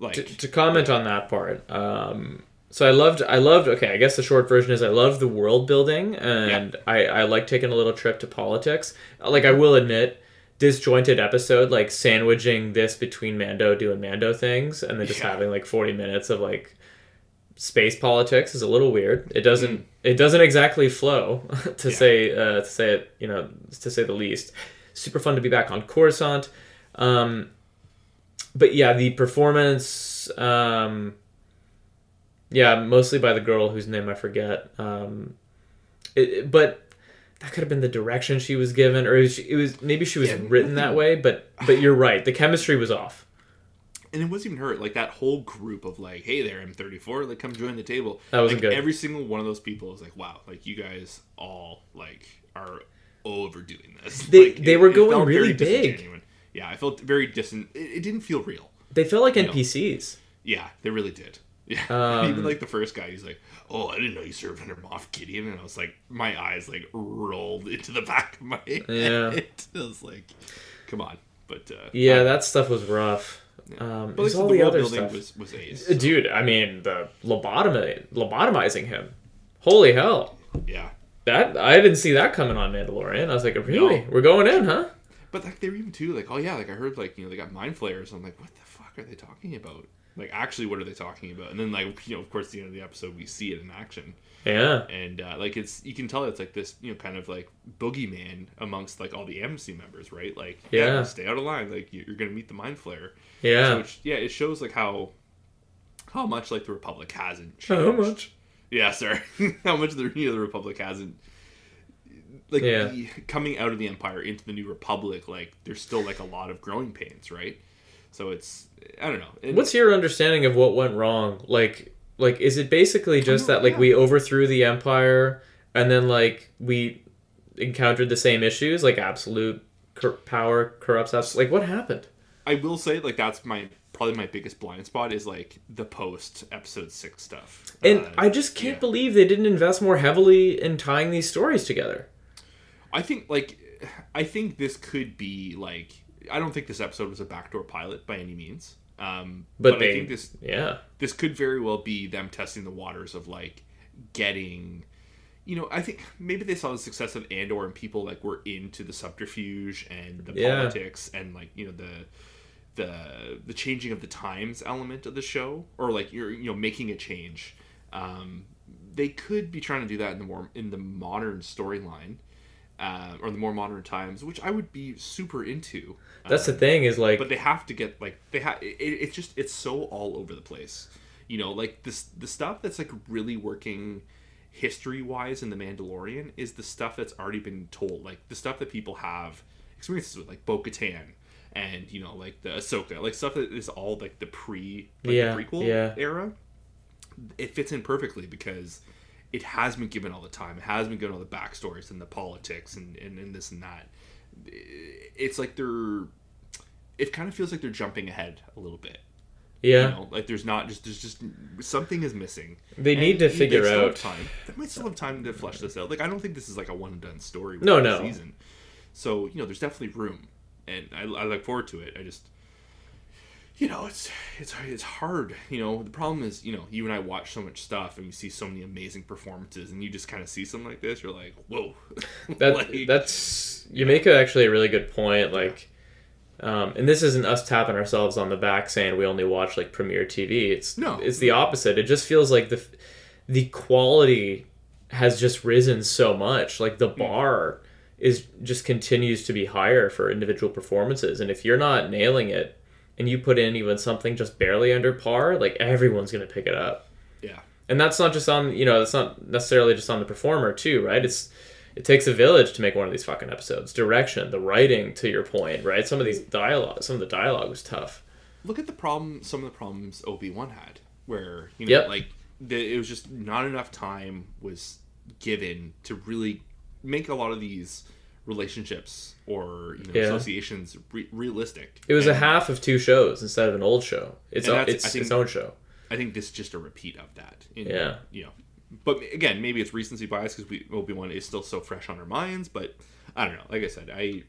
Speaker 2: like
Speaker 1: to, to comment on that part um so i loved i loved okay i guess the short version is i loved the world building and i i like taking a little trip to politics like i will admit disjointed episode like sandwiching this between mando doing mando things and then just
Speaker 2: Yeah.
Speaker 1: having like 40 minutes of like space politics is a little weird it doesn't it doesn't exactly flow (laughs) to
Speaker 2: Yeah.
Speaker 1: say uh to say it you know to say the least super fun to be back on coruscant um but yeah, the performance, um, yeah, mostly by the girl whose name I forget. Um, it- but that could have been the direction she was given, or it was, it was maybe she was
Speaker 2: Yeah,
Speaker 1: written that way. But but you're right, the chemistry was off.
Speaker 2: And it wasn't even her. Like that whole group of like, hey there, I'm 34. like come join the table.
Speaker 1: That wasn't
Speaker 2: like,
Speaker 1: good.
Speaker 2: Every single one of those people was like, wow, like you guys all like are overdoing this.
Speaker 1: They-
Speaker 2: Like,
Speaker 1: they
Speaker 2: it-
Speaker 1: were
Speaker 2: it
Speaker 1: going really big.
Speaker 2: Yeah, I felt very distant. It, it didn't feel real.
Speaker 1: They felt like NPCs.
Speaker 2: Yeah, they really did. Yeah, (laughs)
Speaker 1: Um,
Speaker 2: even like the first guy, he's like, "Oh, I didn't know you served under Moff Gideon," and I was like, my eyes like rolled into the (laughs) back of my head.
Speaker 1: Yeah. (laughs)
Speaker 2: I was like, "Come on," but uh,
Speaker 1: Yeah,
Speaker 2: I-
Speaker 1: that stuff was rough. Um,
Speaker 2: but
Speaker 1: all
Speaker 2: the
Speaker 1: the other stuff.
Speaker 2: was was ace.
Speaker 1: Uh, Dude, I mean the lobotomy, lobotomizing him. Holy hell!
Speaker 2: Yeah,
Speaker 1: That I didn't see that coming on Mandalorian. I was like, really?
Speaker 2: No.
Speaker 1: We're going in, huh?
Speaker 2: but like they were even too like, oh yeah, like I heard like you know they got mind flayers. I'm like, what the fuck are they talking about? Like, actually, what are they talking about? And then, like, you know, of course, at the end of the episode, we see it in action,
Speaker 1: Yeah.
Speaker 2: and uh, like, it's you can tell it's like this, you know, kind of like boogeyman amongst like all the amnesty members, right? Like,
Speaker 1: Yeah.
Speaker 2: stay out of line. Like, you- you're gonna meet the mind flayer.
Speaker 1: Yeah.
Speaker 2: So yeah, it shows like how how much like the republic hasn't changed.
Speaker 1: How much?
Speaker 2: Yeah, sir. (laughs) how much the you know, the republic hasn't like
Speaker 1: Yeah.
Speaker 2: the- coming out of the empire into the new republic. Like there's still like a lot of growing pains, right? So it's I don't know.
Speaker 1: What's your understanding of what went wrong? Like, like is it basically just that like
Speaker 2: yeah.
Speaker 1: we overthrew the empire and then like we encountered the same issues, like absolute cor- power corrupts us? Like, what happened?
Speaker 2: I will say like that's my probably my biggest blind spot is like the post episode six stuff.
Speaker 1: And
Speaker 2: Uh,
Speaker 1: I just can't
Speaker 2: yeah.
Speaker 1: believe they didn't invest more heavily in tying these stories together.
Speaker 2: I think like I think this could be like I don't think this episode was a backdoor pilot by any means. Um,
Speaker 1: But,
Speaker 2: but,
Speaker 1: they,
Speaker 2: I think this
Speaker 1: yeah,
Speaker 2: this could very well be them testing the waters of like getting you know i think maybe they saw the success of andor and people like were into the subterfuge and the
Speaker 1: Yeah.
Speaker 2: politics and like you know the the the changing of the times element of the show or like you're you know making a change. Um they could be trying to do that in the more in the modern storyline uh, or the more modern times which i would be super into.
Speaker 1: That's
Speaker 2: Um,
Speaker 1: the thing is like
Speaker 2: but they have to get like they have it, it's just it's so all over the place. You know like this the stuff that's like really working history wise in the mandalorian is the stuff that's already been told like the stuff that people have experiences with like bo-katan and you know like the ahsoka like stuff that is all like the pre like
Speaker 1: Yeah,
Speaker 2: the prequel
Speaker 1: yeah.
Speaker 2: era. It fits in perfectly because it has been given all the time. It has been given all the backstories and the politics and, and, and this and that. It's like they're. It kind of feels like they're jumping ahead a little bit.
Speaker 1: yeah,
Speaker 2: You know, like there's not just there's just something is missing.
Speaker 1: They need to figure out-
Speaker 2: time. They might still have time to flesh this out. Like I don't think this is like a one and done story.
Speaker 1: No, no.
Speaker 2: Season. So you know, there's definitely room, and I, I look forward to it. I just you know, it's it's it's hard. You know, the problem is, you know, you and I watch so much stuff and we see so many amazing performances, and you just kind of see something like this, you're like, whoa. (laughs)
Speaker 1: that
Speaker 2: Like,
Speaker 1: that's you make a, actually a really good point like um, and this isn't us tapping ourselves on the back saying we only watch like premiere tv it's
Speaker 2: No.
Speaker 1: it's the opposite it just feels like the the quality has just risen so much like
Speaker 2: Hmm.
Speaker 1: the bar is just continues to be higher for individual performances and if you're not nailing it and you put in even something just barely under par like everyone's going to pick it up.
Speaker 2: Yeah,
Speaker 1: and that's not just on you know that's not necessarily just on the performer too right? It's it takes a village to make one of these fucking episodes. Direction the writing to your point right? Some of these dialogue some of the dialogue was tough.
Speaker 2: Look at the problem. Some of the problems Obi Wan had, where you know,
Speaker 1: Yep.
Speaker 2: like the, it was just not enough time was given to really make a lot of these relationships or you know
Speaker 1: Yeah.
Speaker 2: associations re- realistic.
Speaker 1: it was a half of two shows instead of an old show it's
Speaker 2: And
Speaker 1: o- it's
Speaker 2: think-
Speaker 1: its own show
Speaker 2: I think this is just a repeat of that. In,
Speaker 1: Yeah.
Speaker 2: You know, but again, maybe it's recency bias because we Obi Wan is still so fresh on our minds. But I don't know. Like I said, I,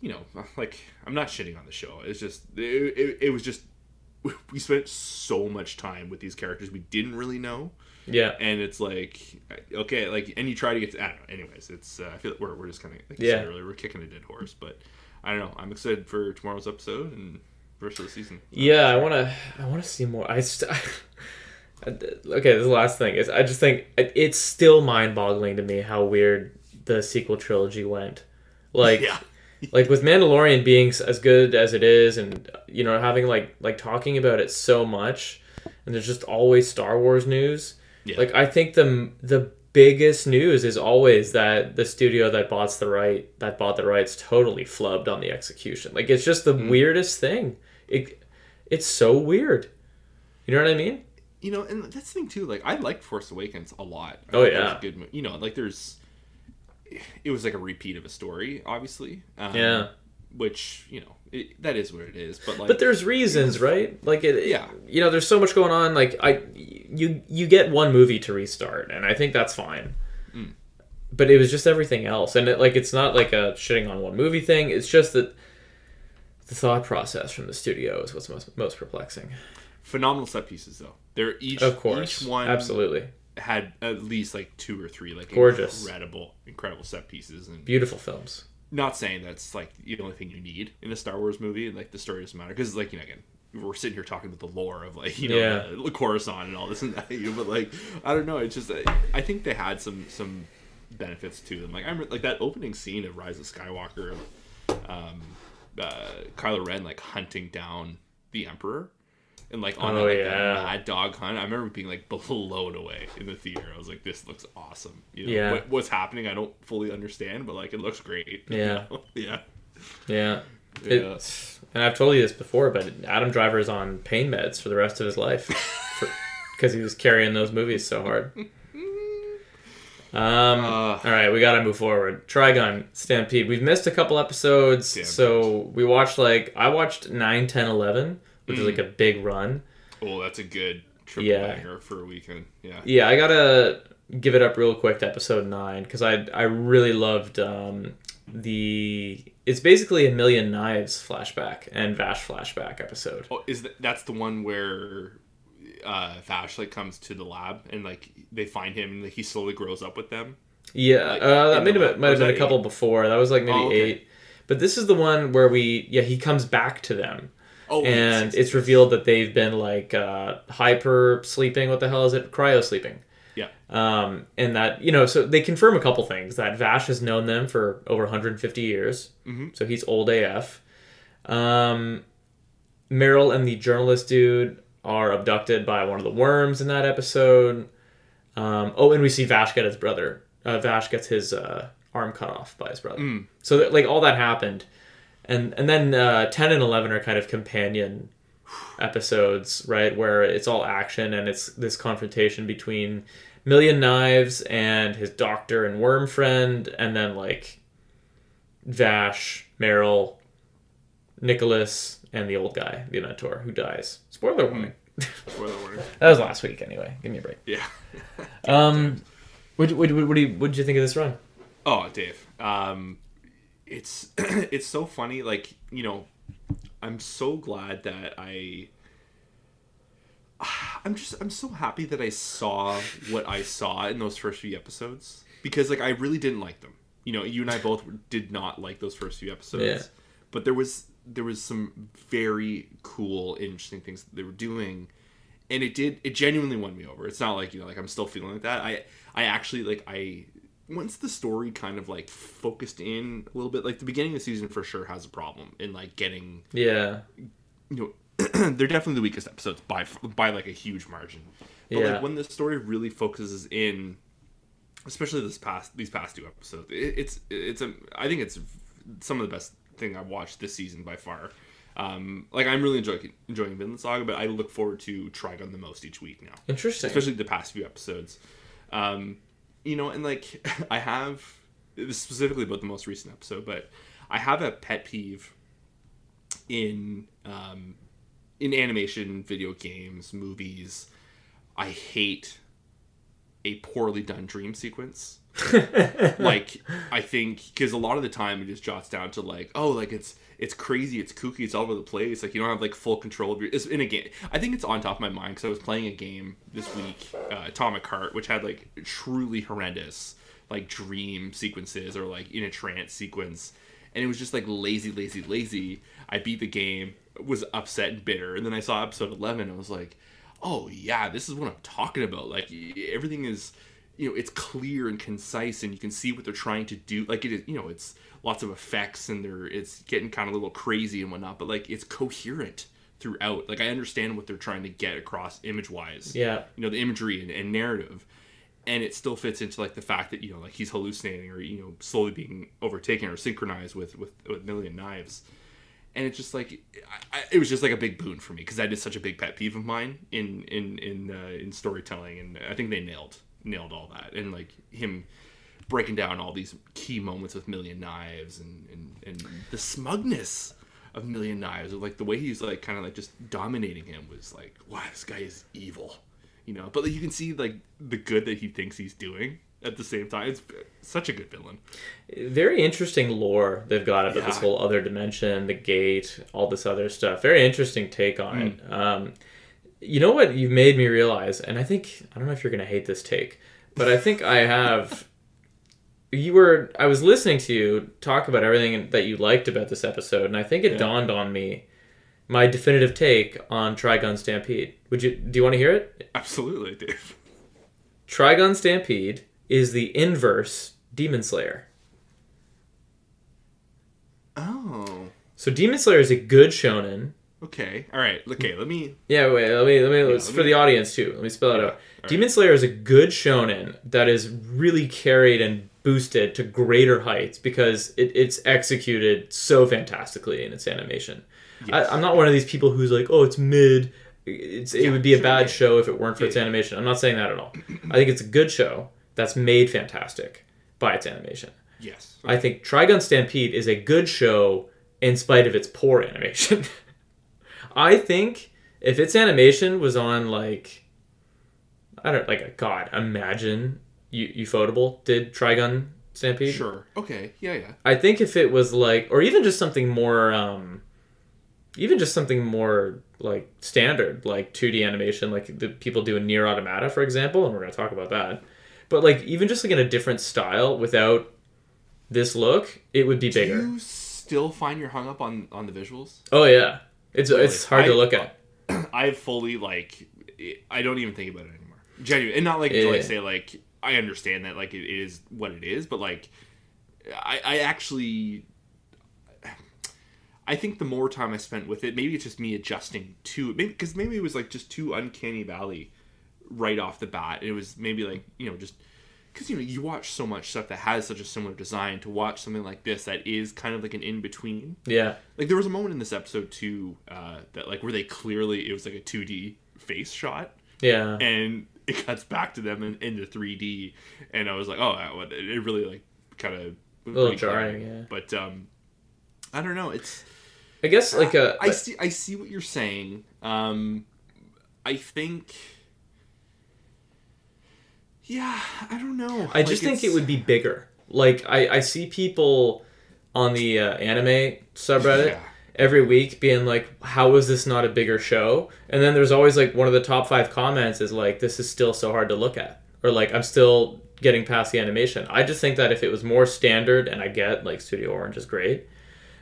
Speaker 2: you know, like I'm not shitting on the show. It's just it, it, it was just (laughs) we spent so much time with these characters we didn't really know,
Speaker 1: yeah
Speaker 2: and it's like okay, like and you try to get to, I don't know. Anyways, it's uh, I feel like we're we're just kind of like
Speaker 1: Yeah.
Speaker 2: earlier we're kicking a dead horse, but I don't know. I'm excited for tomorrow's episode and rest of the season.
Speaker 1: yeah i want to i want to see more i st- (laughs) okay this last thing is i just think it's still mind-boggling to me how weird the sequel trilogy went like
Speaker 2: yeah. (laughs)
Speaker 1: like with Mandalorian being as good as it is, and you know having like like talking about it so much, and there's just always Star Wars news.
Speaker 2: Yeah.
Speaker 1: Like I think the the biggest news is always that the studio that bought the right that bought the rights totally flubbed on the execution. Like it's just the
Speaker 2: Mm.
Speaker 1: weirdest thing. It it's so weird. You know what I mean?
Speaker 2: you know, and that's the thing too. Like, I liked Force Awakens a lot. I
Speaker 1: Oh,
Speaker 2: thought that was
Speaker 1: yeah.
Speaker 2: a good. You know, like there's, it was like a repeat of a story, obviously. Um,
Speaker 1: Yeah.
Speaker 2: Which you know, it, that is what it is. But like,
Speaker 1: But there's reasons, right? Like it,
Speaker 2: Yeah.
Speaker 1: You know, there's so much going on. Like I, you you get one movie to restart, and I think that's fine.
Speaker 2: Mm.
Speaker 1: But it was just everything else, and it, like it's not like a shitting on one movie thing. It's just that the thought process from the studio is what's most most perplexing.
Speaker 2: phenomenal set pieces though. They're each
Speaker 1: Of course,
Speaker 2: each one
Speaker 1: absolutely
Speaker 2: had at least like two or three like
Speaker 1: Gorgeous.
Speaker 2: incredible, incredible set pieces. And
Speaker 1: beautiful films.
Speaker 2: Not saying that's like the only thing you need in a Star Wars movie. and Like the story doesn't matter because it's like you know again, we're sitting here talking about the lore of like you know
Speaker 1: Yeah.
Speaker 2: the, Coruscant and all this and that, (laughs) you know, but like I don't know, it's just I, I think they had some some benefits to them. Like I'm like that opening scene of Rise of Skywalker, um, uh, Kylo Ren like hunting down the Emperor. And like on
Speaker 1: Oh,
Speaker 2: like,
Speaker 1: yeah.
Speaker 2: that mad dog hunt, I remember being like (laughs) blown away in the theater. I was like, "This looks awesome." You know,
Speaker 1: Yeah.
Speaker 2: what, what's happening, I don't fully understand, but like, it looks great. (laughs) you
Speaker 1: Yeah.
Speaker 2: know? (laughs) yeah,
Speaker 1: Yeah.
Speaker 2: Yeah.
Speaker 1: And I've told you this before, but Adam Driver is on pain meds for the rest of his life because he was carrying those movies so hard. Um,
Speaker 2: Uh.
Speaker 1: all right, we got to move forward. Trigun Stampede. We've missed a couple episodes, so we watched like I watched 9, 10, 11, which is like a big run.
Speaker 2: Oh, that's a good triple
Speaker 1: Yeah.
Speaker 2: banger for a weekend. Yeah.
Speaker 1: Yeah, I gotta give it up real quick to episode nine because I I really loved um, the. It's basically a Million Knives flashback and Vash flashback episode.
Speaker 2: Oh, is that that's the one where uh Vash like comes to the lab and like they find him and like, he slowly grows up with them?
Speaker 1: Yeah,
Speaker 2: Like,
Speaker 1: uh, that
Speaker 2: the-
Speaker 1: have, might have been a couple before. That was like maybe
Speaker 2: Oh, okay.
Speaker 1: eight. But this is the one where we yeah he comes back to them
Speaker 2: Oh, yes,
Speaker 1: and
Speaker 2: yes,
Speaker 1: it's revealed that they've been like uh, hyper sleeping. What the hell is it? Cryo sleeping.
Speaker 2: Yeah.
Speaker 1: Um, and that you know, so they confirm a couple things that Vash has known them for over 150 years,
Speaker 2: Mhm.
Speaker 1: so he's old AF. Um, Meryl and the journalist dude are abducted by one of the worms in that episode. Um, oh, and we see Vash get his brother. Uh, Vash gets his uh, arm cut off by his brother.
Speaker 2: Mm.
Speaker 1: So that, like all that happened, and and then uh, 10 and 11 are kind of companion episodes, right? Where it's all action and it's this confrontation between Million Knives and his doctor and worm friend, and then like Vash, Meryl, Nicholas, and the old guy, the mentor, who dies. Spoiler warning.
Speaker 2: Spoiler warning. (laughs)
Speaker 1: That was last week, anyway. Give me a break.
Speaker 2: Yeah.
Speaker 1: Um, what what what, what, do you, what did you think of this run?
Speaker 2: Oh, Dave. Um, it's (clears throat) it's so funny. Like you know, I'm so glad that I. (sighs) I'm just I'm so happy that I saw what I saw in those first few episodes because like I really didn't like them. You know, you and I both did not like those first few episodes.
Speaker 1: Yeah.
Speaker 2: But there was there was some very cool, interesting things that they were doing, and it did it genuinely won me over. It's not like you know like I'm still feeling like that. I I actually like I once the story kind of like focused in a little bit like the beginning of the season for sure has a problem in like getting
Speaker 1: Yeah,
Speaker 2: you know (clears throat) they're definitely the weakest episodes by by like a huge margin. But
Speaker 1: Yeah.
Speaker 2: like when the story really focuses in, especially this past these past two episodes, it, it's it's a I think it's some of the best thing I've watched this season by far. Um, like I'm really enjoying enjoying Vinland Saga, but I look forward to Trigun the most each week now
Speaker 1: interesting.
Speaker 2: especially the past few episodes. Um, you know, and like (laughs) I have specifically about the most recent episode, but I have a pet peeve in um, in animation, video games, movies. I hate a poorly done dream sequence. (laughs) like I think because a lot of the time it just jots down to like oh like it's it's crazy it's kooky it's all over the place like you don't have like full control of your it's in a game I think it's on top of my mind because I was playing a game this week uh, Atomic Heart which had like truly horrendous like dream sequences or like in a trance sequence and it was just like lazy lazy lazy. I beat the game was upset and bitter and then I saw episode 11 and I was like oh yeah this is what I'm talking about like everything is you know it's clear and concise and you can see what they're trying to do. Like it is you know it's lots of effects and they're it's getting kind of a little crazy and whatnot but like it's coherent throughout. Like i understand what they're trying to get across image wise
Speaker 1: Yeah.
Speaker 2: you know the imagery and, and narrative. And it still fits into like the fact that you know like he's hallucinating or you know slowly being overtaken or synchronized with with, with million knives. And it's just like I, I, it was just like a big boon for me because that is such a big pet peeve of mine in in in uh, in storytelling and i think they nailed nailed all that. And like him breaking down all these key moments with million knives and and, and the smugness of million knives or like the way he's like kind of like just dominating him was like wow this guy is evil you know? But like, you can see like the good that he thinks he's doing at the same time. It's such a good villain.
Speaker 1: Very interesting lore they've got about this whole other dimension, the gate, all this other stuff. Very interesting take on it. Um, you know what you've made me realize, and I think I don't know if you're gonna hate this take, but I think I have. You were I was listening to you talk about everything that you liked about this episode, and I think it
Speaker 2: Yeah.
Speaker 1: dawned on me my definitive take on Trigun Stampede. Would you do you want to hear it?
Speaker 2: Absolutely, Dave.
Speaker 1: Trigun Stampede is the inverse Demon Slayer.
Speaker 2: Oh.
Speaker 1: So Demon Slayer is a good shonen.
Speaker 2: Okay. All right. Okay. Let me.
Speaker 1: Yeah, wait, let me let me it's
Speaker 2: let
Speaker 1: for
Speaker 2: me-
Speaker 1: the audience too. Let me spell it
Speaker 2: Yeah,
Speaker 1: out.
Speaker 2: alright.
Speaker 1: Demon Slayer is a good shonen that is really carried and boosted to greater heights because it, it's executed so fantastically in its animation.
Speaker 2: Yes.
Speaker 1: I, I'm not one of these people who's like, oh, it's mid. It's, it would be a bad show if it weren't for
Speaker 2: Yeah,
Speaker 1: its animation. I'm not saying that at all. (clears throat) I think it's a good show that's made fantastic by its animation.
Speaker 2: Yes.
Speaker 1: I think Trigun Stampede is a good show in spite of its poor (laughs) animation. I think if its animation was on like I don't like a God, imagine you Ufotable did Trigun Stampede.
Speaker 2: Sure. Okay. Yeah. Yeah.
Speaker 1: I think if it was like or even just something more um even just something more like standard, like 2D animation, like the people do in Nier Automata, for example, and we're gonna talk about that. But like even just like in a different style without this look, it would be
Speaker 2: Do
Speaker 1: bigger.
Speaker 2: you still find you're hung up on on the visuals?
Speaker 1: Oh yeah, it's it's hard to look at. (clears throat)
Speaker 2: I fully like. I don't even think about it anymore. Genuine, and not like to like say like I understand that like it is what it is, but like I I actually. I think the more time I spent with it, maybe it's just me adjusting to it. Maybe because maybe it was like just too uncanny valley right off the bat. And it was maybe like you know just because you know you watch so much stuff that has such a similar design to watch something like this that is kind of like an in between
Speaker 1: Yeah,
Speaker 2: like there was a moment in this episode too uh, that like where they clearly it was like a 2D face shot.
Speaker 1: Yeah,
Speaker 2: and it cuts back to them in, into 3D and I was like oh it really like kind of
Speaker 1: a little jarring. Yeah,
Speaker 2: but um I don't know it's
Speaker 1: I guess like uh,
Speaker 2: I see I see what you're saying. Um I think yeah I don't know
Speaker 1: I just think it would be bigger. Like I I see people on the uh, anime subreddit.
Speaker 2: Yeah.
Speaker 1: Every week, being like, "How is this not a bigger show?" And then there's always like one of the top five comments is like, "This is still so hard to look at," or like, "I'm still getting past the animation." I just think that if it was more standard, and I get like Studio Orange is great,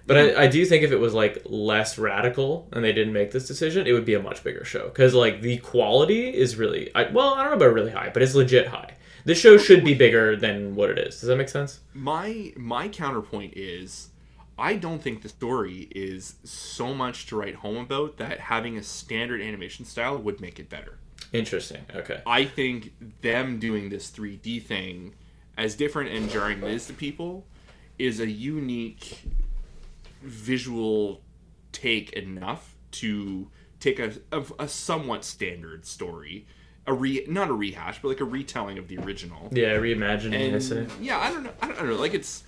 Speaker 1: But I, I do think if it was like less radical and they didn't make this decision, it would be a much bigger show because like the quality is really I, well I don't know about really high, but it's legit high. This show should be bigger than what it is. Does that make sense?
Speaker 2: my my counterpoint is I don't think the story is so much to write home about that having a standard animation style would make it better.
Speaker 1: Interesting. Okay.
Speaker 2: I think them doing this 3D thing, as different and jarring as to people, is a unique visual take enough to take a, a, a somewhat standard story, a re not a rehash, but like a retelling of the original.
Speaker 1: Yeah, reimagining. I
Speaker 2: And
Speaker 1: say.
Speaker 2: yeah, I don't know. I don't, I don't know. Like it's,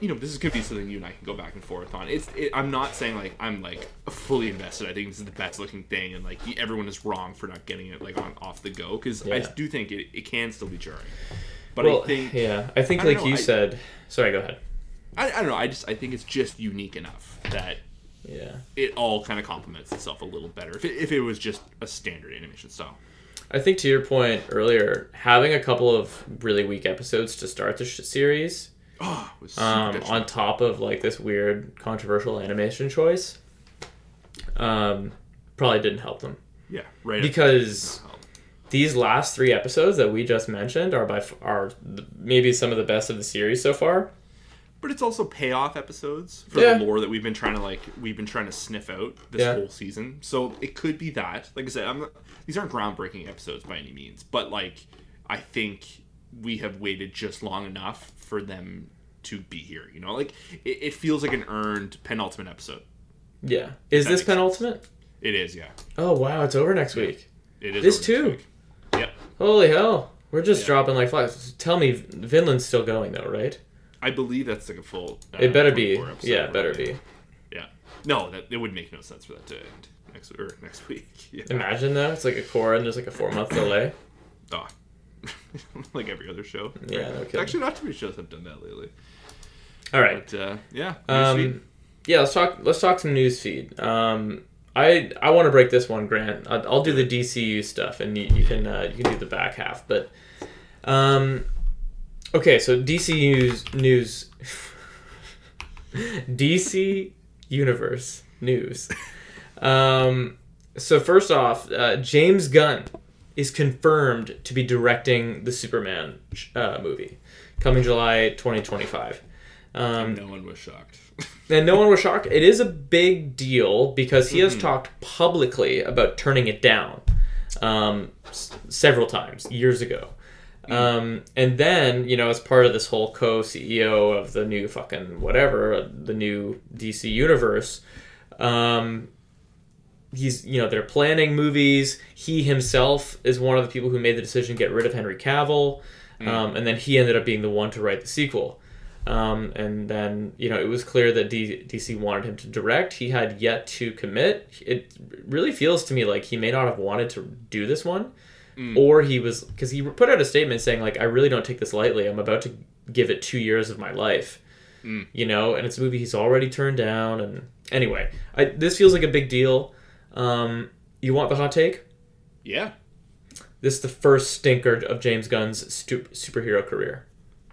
Speaker 2: you know, this is could be something you and I can go back and forth on. It's. It, I'm not saying like I'm like fully invested. I think this is the best looking thing, and like everyone is wrong for not getting it like on off the go because I do think it, it can still be jarring. But
Speaker 1: Well,
Speaker 2: I think
Speaker 1: yeah, I think
Speaker 2: I
Speaker 1: like
Speaker 2: know,
Speaker 1: you
Speaker 2: I-
Speaker 1: said. Sorry, go ahead.
Speaker 2: I, I don't know. I just I think it's just unique enough that
Speaker 1: Yeah.
Speaker 2: it all kind of complements itself a little better. If it, if it was just a standard animation style.
Speaker 1: I think to your point earlier, having a couple of really weak episodes to start the sh- series,
Speaker 2: Oh, was
Speaker 1: um, on top of like this weird controversial animation choice, um, probably didn't help them
Speaker 2: yeah, right.
Speaker 1: because these last three episodes that we just mentioned are by f- are maybe some of the best of the series so far.
Speaker 2: But it's also payoff episodes for
Speaker 1: Yeah.
Speaker 2: the lore that we've been trying to like we've been trying to sniff out this
Speaker 1: Yeah.
Speaker 2: whole season. So it could be that. Like I said, I'm not, these aren't groundbreaking episodes by any means, but like I think we have waited just long enough for them to be here. You know, like it, it feels like an earned penultimate episode.
Speaker 1: Yeah, is
Speaker 2: That
Speaker 1: this
Speaker 2: makes sense.
Speaker 1: penultimate?
Speaker 2: It is, yeah.
Speaker 1: Oh wow, it's over next week.
Speaker 2: It is.
Speaker 1: This
Speaker 2: over
Speaker 1: too?
Speaker 2: Yep.
Speaker 1: Holy hell, we're just
Speaker 2: Yeah.
Speaker 1: dropping like flies. Tell me, Vinland's still going though, right?
Speaker 2: I believe that's like a full. Uh,
Speaker 1: It better be. Yeah, it better
Speaker 2: run.
Speaker 1: be.
Speaker 2: Yeah. No, that it would make no sense for that to end next or next (laughs) week. Yeah.
Speaker 1: Imagine though, it's like a core and there's like a four month (coughs) delay.
Speaker 2: Ah. (laughs) like every other show.
Speaker 1: Yeah, no kidding.
Speaker 2: Actually, not too many shows have done that lately.
Speaker 1: All right.
Speaker 2: But uh, yeah,
Speaker 1: Um, yeah, let's talk. Let's talk some newsfeed. Um, I I want to break this one, Grant. I'll, I'll do the DCU stuff, and you, you can uh, you can do the back half. But um, okay, so DC news, (laughs) DC Universe news. Um, so first off, uh, James Gunn is confirmed to be directing the Superman uh, movie, coming July 2025. Um,
Speaker 2: no one was shocked. (laughs)
Speaker 1: and no one was shocked. It is a big deal because he has talked publicly about turning it down um, s- several times years ago. Um, and then, you know, as part of this whole co CEO of the new fucking whatever, the new DC universe, um, he's, you know, they're planning movies. He himself is one of the people who made the decision to get rid of Henry Cavill. Um, and then he ended up being the one to write the sequel. Um, and then, you know, it was clear that D- DC wanted him to direct. He had yet to commit. It really feels to me like he may not have wanted to do this one. Or he was, because he put out a statement saying, like, I really don't take this lightly. I'm about to give it two years of my life. You know, and it's a movie he's already turned down. And anyway, I, this feels like a big deal. Um, you want the hot take?
Speaker 2: Yeah.
Speaker 1: This is the first stinker of James Gunn's stu- superhero career.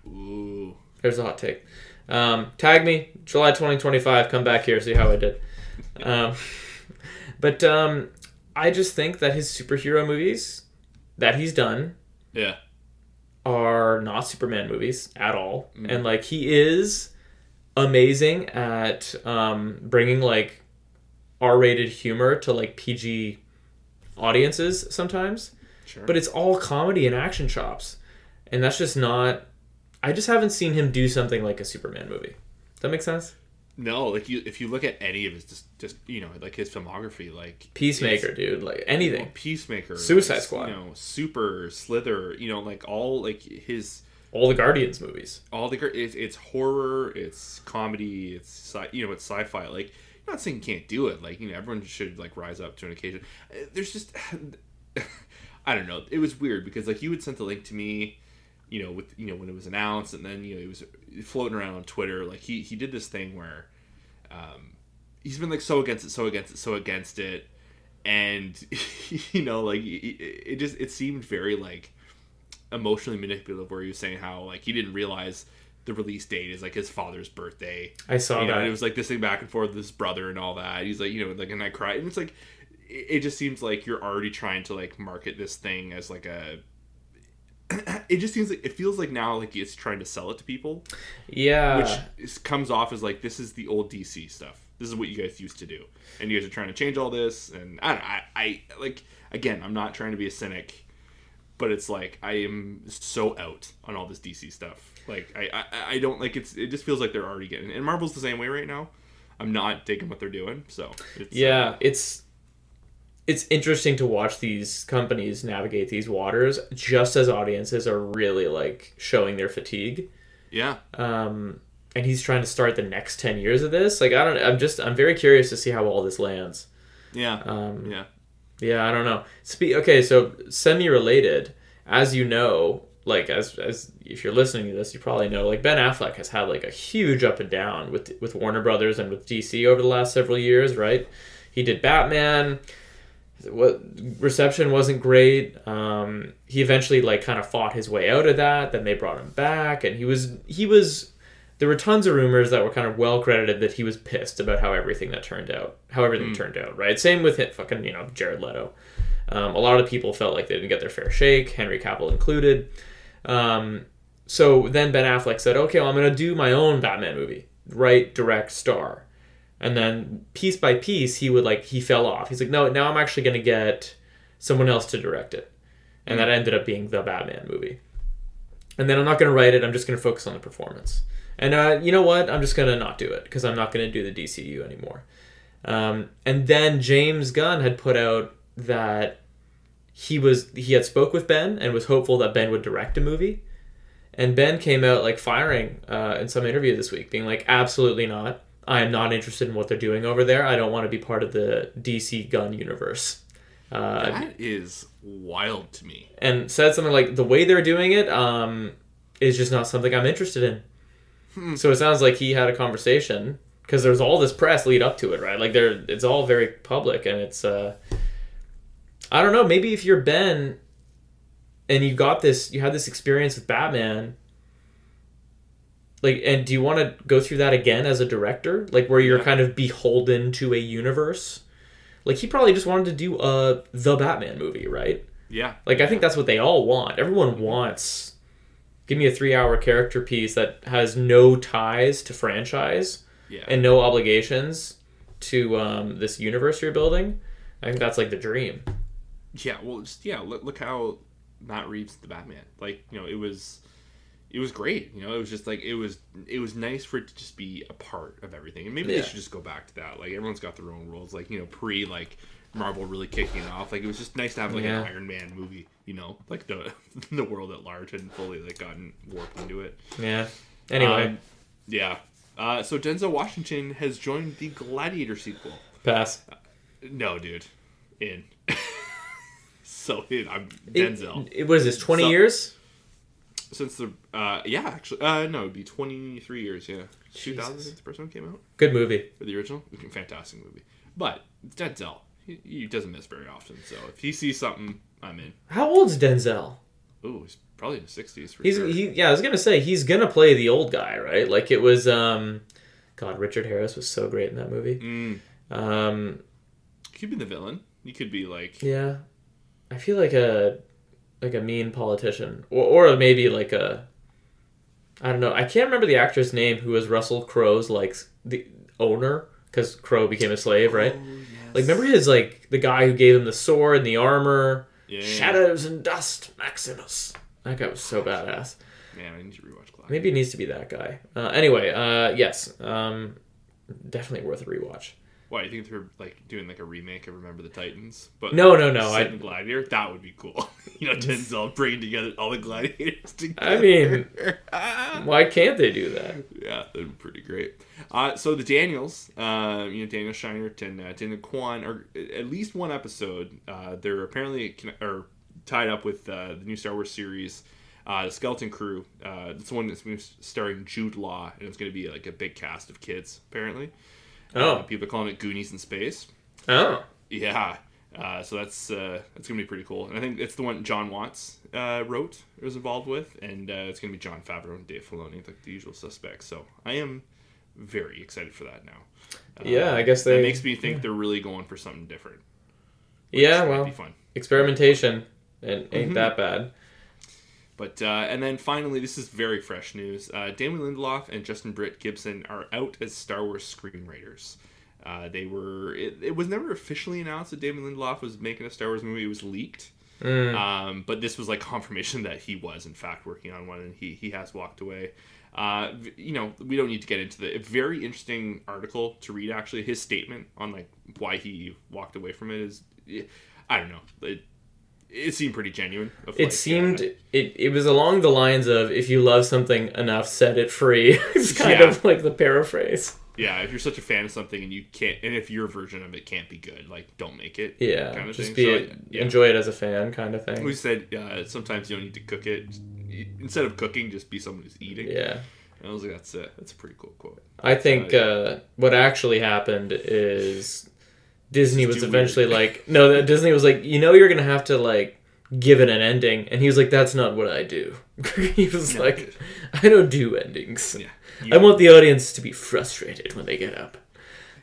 Speaker 2: Ooh.
Speaker 1: There's a hot take. Um, tag me, July 2025. Come back here, see how I did. (laughs) Um, (laughs) but um, I just think that his superhero movies that he's done
Speaker 2: Yeah.
Speaker 1: are not Superman movies at all. And like he is amazing at um, bringing like R-rated humor to like PG audiences sometimes.
Speaker 2: Sure.
Speaker 1: But it's all comedy and action chops. And that's just not I just haven't seen him do something like a Superman movie. Does that make sense?
Speaker 2: No, like you, if you look at any of his, just, just you know, like his filmography, like
Speaker 1: Peacemaker, dude. Like anything.
Speaker 2: Peacemaker,
Speaker 1: Suicide
Speaker 2: like,
Speaker 1: Squad.
Speaker 2: you know, Super, Slither, you know, like all like his
Speaker 1: All the Guardians movies.
Speaker 2: all the it's, it's horror, it's comedy, it's sci- you know, it's sci-fi. Like, I'm not saying you can't do it. Like, you know, everyone should like rise up to an occasion. Uh, There's just, (sighs) I don't know. It was weird because like you would send the link to me, you know, with you know when it was announced, and then you know he was floating around on Twitter. Like he he did this thing where, um, he's been like so against it, so against it, so against it, and (laughs) you know like it, it just it seemed very like emotionally manipulative where he was saying how like he didn't realize the release date is like his father's birthday
Speaker 1: I saw
Speaker 2: you know,
Speaker 1: that.
Speaker 2: and it was like this thing back and forth with his brother and all that he's like you know like and i cried and it's like it it just seems like you're already trying to like market this thing as like a it just seems like it feels like now like it's trying to sell it to people
Speaker 1: yeah.
Speaker 2: which is, comes off as like this is the old dc stuff this is what you guys used to do and you guys are trying to change all this and i don't know, I, I like again i'm not trying to be a cynic but it's like I am so out on all this DC stuff. Like I, I, I don't like it's. It just feels like they're already getting. And Marvel's the same way right now. I'm not digging what they're doing. So it's,
Speaker 1: Yeah, uh, it's it's interesting to watch these companies navigate these waters just as audiences are really like showing their fatigue.
Speaker 2: yeah,
Speaker 1: Um, and he's trying to start the next 10 years of this. Like I don't I'm just I'm very curious to see how all this lands.
Speaker 2: yeah,
Speaker 1: Um,
Speaker 2: yeah.
Speaker 1: Yeah, I don't know. Spe- okay, so semi-related, as you know, like as as if you're listening to this, you probably know like Ben Affleck has had like a huge up and down with with Warner Brothers and with DC over the last several years, right? He did Batman. What reception wasn't great. Um, he eventually like kind of fought his way out of that. Then they brought him back, and he was he was. There were tons of rumors that were kind of well credited that he was pissed about how everything that turned out, how everything turned out, right? Same with hit fucking you know Jared Leto. Um, a lot of people felt like they didn't get their fair shake, Henry Cavill included. Um, so then Ben Affleck said, "Okay, well, I'm going to do my own Batman movie, write, direct, star." And then piece by piece, he would like he fell off. He's like, "No, now I'm actually going to get someone else to direct it," and that ended up being the Batman movie. And then I'm not going to write it. I'm just going to focus on the performance. And uh, you know what? I'm just going to not do it because I'm not going to do the DCU anymore. Um, and then James Gunn had put out that he was he had spoke with Ben and was hopeful that Ben would direct a movie. And Ben came out like firing uh, in some interview this week, being like, "Absolutely not. I am not interested in what they're doing over there. I don't want to be part of the DC Gunn universe." Uh,
Speaker 2: That is wild to me.
Speaker 1: and said something like, "The way they're doing it um, is just not something I'm interested in." So it sounds like he had a conversation because there's all this press lead up to it, right? Like there, it's all very public, and it's. Uh, I don't know. Maybe if you're Ben, and you got this, you had this experience with Batman. Like, and do you want to go through that again as a director? Like, where you're
Speaker 2: Yeah.
Speaker 1: kind of beholden to a universe. like he probably just wanted to do a the Batman movie, right?
Speaker 2: Yeah.
Speaker 1: Like I think that's what they all want. Everyone wants give me a 3-hour character piece that has no ties to franchise
Speaker 2: Yeah.
Speaker 1: and no obligations to um, this universe you're building. I think that's like the dream.
Speaker 2: Yeah, well, just yeah. Look, look how Matt Reeves the Batman. Like you know, it was, it was great. You know, it was just like it was. It was nice for it to just be a part of everything. And maybe
Speaker 1: Yeah.
Speaker 2: they should just go back to that. Like everyone's got their own rules. Like you know, pre like Marvel really kicking off. Like it was just nice to have like
Speaker 1: Yeah.
Speaker 2: an Iron Man movie. You know, like the (laughs) the world at large hadn't fully like gotten warped into it.
Speaker 1: Yeah. Anyway,
Speaker 2: Um, yeah. Uh, so Denzel Washington has joined the Gladiator sequel.
Speaker 1: pass.
Speaker 2: No, dude, in. (laughs) so in. I'm Denzel.
Speaker 1: It, was this? 20
Speaker 2: So-
Speaker 1: years?
Speaker 2: Since the uh yeah actually uh no it'd be 23 years yeah 2000 I the first one came out
Speaker 1: Good movie.
Speaker 2: for the original fantastic movie but Denzel he, he doesn't miss very often so if he sees something I'm in
Speaker 1: How old's Denzel?
Speaker 2: ooh he's probably in the 60s for
Speaker 1: He's
Speaker 2: sure
Speaker 1: he yeah, I was gonna say he's gonna play the old guy, right? Like it was um God, Richard Harris was so great in that movie.
Speaker 2: mm,
Speaker 1: Um
Speaker 2: he could be the villain he could be like
Speaker 1: yeah. I feel like a like a mean politician. Or or maybe like a I don't know. I can't remember the actor's name who was Russell Crowe's like the owner because Crowe became a slave, right?
Speaker 2: Oh, yes.
Speaker 1: Like remember his like the guy who gave him the sword and the armor,
Speaker 2: yeah,
Speaker 1: shadows and dust, Maximus. That guy was so badass.
Speaker 2: man I need to rewatch Gladiator
Speaker 1: Maybe it needs to be that guy. Uh, anyway, uh, yes, um, definitely worth a rewatch.
Speaker 2: Why you think they're like doing like a remake of Remember the Titans but
Speaker 1: No, no, no. I,
Speaker 2: Gladiator that would be cool (laughs) you know Denzel (laughs) bringing together all the gladiators together (laughs)
Speaker 1: I mean, why can't they do that?
Speaker 2: Yeah, that'd be pretty great. Uh, so the Daniels, uh, you know, Daniel Scheinert and uh, Daniel Kwan are at least one episode. Uh, they're apparently are tied up with uh, the new Star Wars series, uh, the Skeleton Crew. Uh, it's one that's starring Jude Law, and it's going to be like a big cast of kids. Apparently, uh,
Speaker 1: Oh,
Speaker 2: people are calling it Goonies in space.
Speaker 1: oh,
Speaker 2: Yeah. Uh, so that's uh, that's gonna be pretty cool, and I think it's the one Jon Watts uh, wrote, was involved with, and uh, it's gonna be Jon Favreau and Dave Filoni, like the usual suspects. So I am very excited for that now. Uh,
Speaker 1: Yeah, I guess
Speaker 2: that
Speaker 1: they-
Speaker 2: makes me think they're really going for something different.
Speaker 1: yeah. Well,
Speaker 2: be fun.
Speaker 1: experimentation, and ain't
Speaker 2: Mm-hmm.
Speaker 1: that bad.
Speaker 2: But uh, and then finally, this is very fresh news. Uh, Damon Lindelof and Justin Britt Gibson are out as Star Wars screenwriters. Uh, they were. It, it was never officially announced that Damon Lindelof was making a Star Wars movie. It was leaked.
Speaker 1: Mm.
Speaker 2: Um, but this was like confirmation (laughs) that he was in fact working on one, and he he has walked away. Uh, you know, we don't need to get into the a very interesting article to read. Actually, his statement on like why he walked away from it is, I don't know. It, it seemed pretty genuine. of,
Speaker 1: It
Speaker 2: like,
Speaker 1: seemed it, it was along the lines of if you love something enough, set it free. (laughs) it's kind
Speaker 2: Yeah.
Speaker 1: of like the paraphrase.
Speaker 2: yeah. If you're such a fan of something and you can't, and if your version of it can't be good, like don't make it.
Speaker 1: Yeah,
Speaker 2: kind of
Speaker 1: just
Speaker 2: thing.
Speaker 1: be
Speaker 2: So,
Speaker 1: it,
Speaker 2: yeah.
Speaker 1: enjoy it as a fan, kind of thing.
Speaker 2: We said uh, sometimes you don't need to cook it. Instead of cooking, just be someone who's eating.
Speaker 1: Yeah.
Speaker 2: And I was like, that's a that's a pretty cool quote.
Speaker 1: I think
Speaker 2: uh,
Speaker 1: what actually happened is Disney was eventually
Speaker 2: weird.
Speaker 1: like, no, Disney was like, you know, you're gonna have to like give it an ending, and he was like, that's not what I do. (laughs) he was
Speaker 2: No,
Speaker 1: like. I don't do endings.
Speaker 2: Yeah.
Speaker 1: I want the audience to be frustrated when they get up.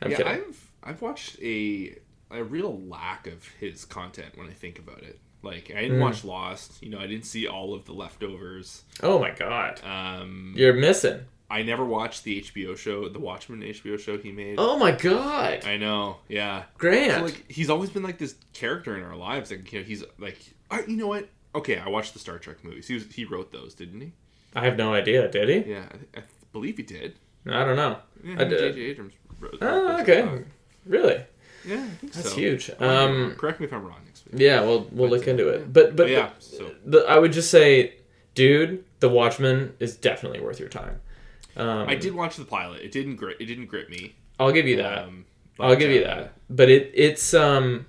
Speaker 1: I'm
Speaker 2: yeah,
Speaker 1: kidding.
Speaker 2: I've I've watched a a real lack of his content when I think about it. Like I didn't
Speaker 1: Mm.
Speaker 2: watch Lost. You know, I didn't see all of the leftovers.
Speaker 1: Oh my god,
Speaker 2: Um,
Speaker 1: you're missing.
Speaker 2: I never watched the HBO show, the Watchmen HBO show he made.
Speaker 1: Oh my god,
Speaker 2: I know. Yeah.
Speaker 1: Grant.
Speaker 2: So, like he's always been like this character in our lives. Like you know, he's like, I, you know what? Okay, I watched the Star Trek movies. He was he wrote those, didn't he?
Speaker 1: I have no idea. Did he?
Speaker 2: Yeah, I, I believe he did.
Speaker 1: I don't know.
Speaker 2: Yeah,
Speaker 1: I did.
Speaker 2: J.J. Abrams wrote.
Speaker 1: Oh,
Speaker 2: wrote
Speaker 1: okay. Really?
Speaker 2: Yeah, I think
Speaker 1: That's
Speaker 2: so.
Speaker 1: huge.
Speaker 2: I might be wrong.
Speaker 1: Um,
Speaker 2: correct me if I'm wrong next week.
Speaker 1: yeah, we'll we'll
Speaker 2: But,
Speaker 1: look into it. But but,
Speaker 2: But yeah, so
Speaker 1: the, I would just say, dude, The Watchmen is definitely worth your time. Um,
Speaker 2: I did watch the pilot. It didn't grip. It didn't grip me.
Speaker 1: I'll give you that.
Speaker 2: Um,
Speaker 1: I'll give you that. But it it's um,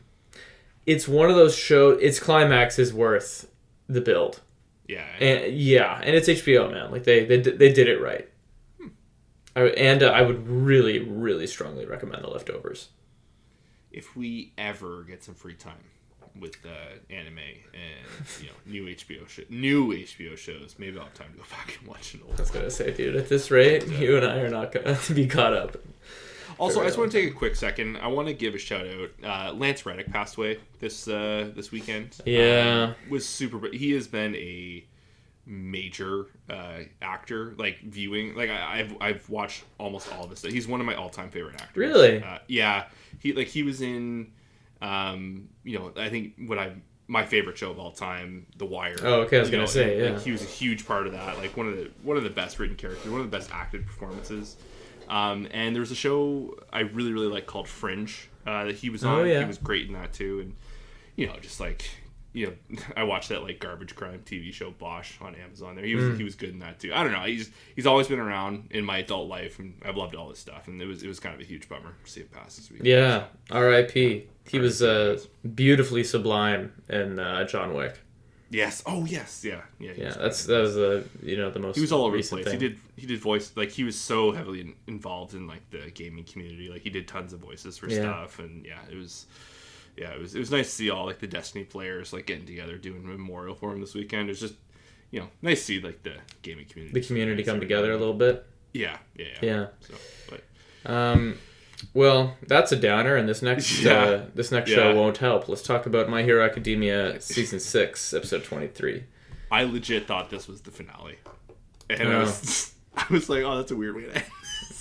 Speaker 1: it's one of those show. Its climax is worth the build.
Speaker 2: Yeah,
Speaker 1: And yeah, and it's HBO, man. Like they they, did- they did it right. I, and uh, I would really, really strongly recommend the leftovers.
Speaker 2: if we ever get some free time with uh, anime and you know new HBO show, new HBO shows, maybe I'll have time to go back and watch an old.
Speaker 1: I was gonna say, dude, at this rate, you and I are not gonna (laughs) be caught up.
Speaker 2: Also, I just want to take a quick second. I want to give a shout out. Uh, Lance Reddick passed away this uh, this weekend.
Speaker 1: Yeah.
Speaker 2: Um, was super. He has been a major uh, actor. Like viewing, like I, I've I've watched almost all of his. stuff. He's one of my all time favorite actors.
Speaker 1: Really?
Speaker 2: Uh, yeah. He like he was in. Um, you know, I think what I my favorite show of all time, The Wire.
Speaker 1: Oh, okay, I was
Speaker 2: You
Speaker 1: gonna
Speaker 2: know,
Speaker 1: say, yeah.
Speaker 2: like, he was a huge part of that. Like one of the one of the best written characters, one of the best acted performances. Um, and there was a show I really really like called Fringe uh, that he was on.
Speaker 1: Oh, yeah.
Speaker 2: He was great in that too, and you know just like you know (laughs) I watched that like garbage crime TV show Bosch on Amazon. There he was
Speaker 1: Mm.
Speaker 2: he was good in that too. I don't know. He's he's always been around in my adult life, and I've loved all his stuff. And it was it was kind of a huge bummer to see it pass this week.
Speaker 1: Yeah, R.I.P. He was uh, beautifully sublime in uh, John Wick.
Speaker 2: Yes. Oh yes. Yeah. Yeah.
Speaker 1: Yeah, that's that was the you know the most.
Speaker 2: he was all over the place.
Speaker 1: Thing.
Speaker 2: He did he did voice like he was so heavily in, involved in like the gaming community. Like he did tons of voices for
Speaker 1: Yeah.
Speaker 2: stuff, and yeah, it was yeah it was it was nice to see all like the Destiny players like getting together doing memorial for him this weekend. It's just you know nice to see like the gaming community
Speaker 1: the community come together a little bit.
Speaker 2: Yeah, yeah, yeah.
Speaker 1: Yeah.
Speaker 2: So, but
Speaker 1: Um, well, that's a downer, and this next (laughs)
Speaker 2: Yeah.
Speaker 1: uh, this next show won't help. Let's talk about My Hero Academia season six, episode twenty three.
Speaker 2: I legit thought this was the finale, and I
Speaker 1: Oh.
Speaker 2: was (laughs) I was like, oh, that's a weird way to end.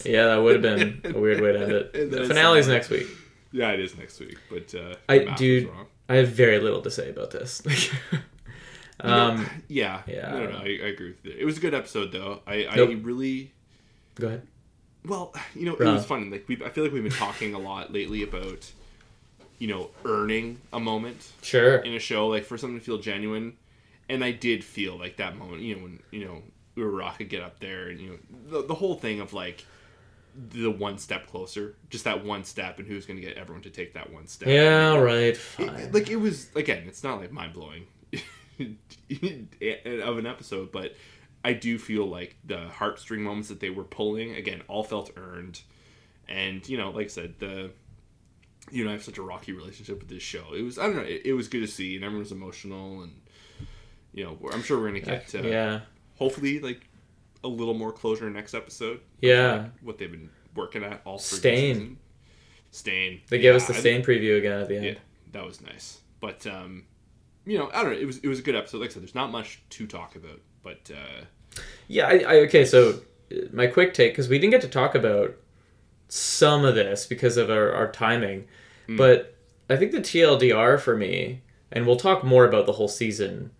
Speaker 1: Yeah, that would have been (laughs) a weird way to end it. The finale's next week.
Speaker 2: yeah, it is next week, but uh,
Speaker 1: I- dude,
Speaker 2: wrong.
Speaker 1: I have very little to say about this. Um,
Speaker 2: yeah,
Speaker 1: yeah,
Speaker 2: No,
Speaker 1: I
Speaker 2: no,
Speaker 1: don't
Speaker 2: no, I, I agree with you. It was a good episode, though. I, I really,
Speaker 1: go ahead.
Speaker 2: Well, you know, it was fun. Like we, I feel like we've been talking a lot lately about, you know, earning a moment
Speaker 1: Sure.
Speaker 2: in a show, like for something to feel genuine. And I did feel like that moment, you know, when you know Uraraka get up there, and you know, the, the whole thing of like the one step closer, just that one step, and who's going to get everyone to take that one step.
Speaker 1: Yeah, right.
Speaker 2: it- like it was again it's not like mind blowing (laughs) of an episode but i do feel like the heartstring moments that they were pulling again all felt earned and you know like i said the you know i have such a rocky relationship with this show it was i don't know it, it was good to see and everyone was emotional and you know i'm sure we're gonna get uh,
Speaker 1: yeah.
Speaker 2: hopefully like a little more closure next episode
Speaker 1: Yeah.
Speaker 2: like, what they've been working at all
Speaker 1: Stain.
Speaker 2: season. stain
Speaker 1: They gave
Speaker 2: Yeah,
Speaker 1: us the
Speaker 2: I-
Speaker 1: same preview again at the end.
Speaker 2: yeah, that was nice. But um, you know, I don't know. It was it was a good episode. Like I said, there's not much to talk about. But uh,
Speaker 1: Yeah, I, I okay. So uh, my quick take because we didn't get to talk about some of this because of our, our timing,
Speaker 2: Hmm.
Speaker 1: but I think the TLDR for me, and we'll talk more about the whole season,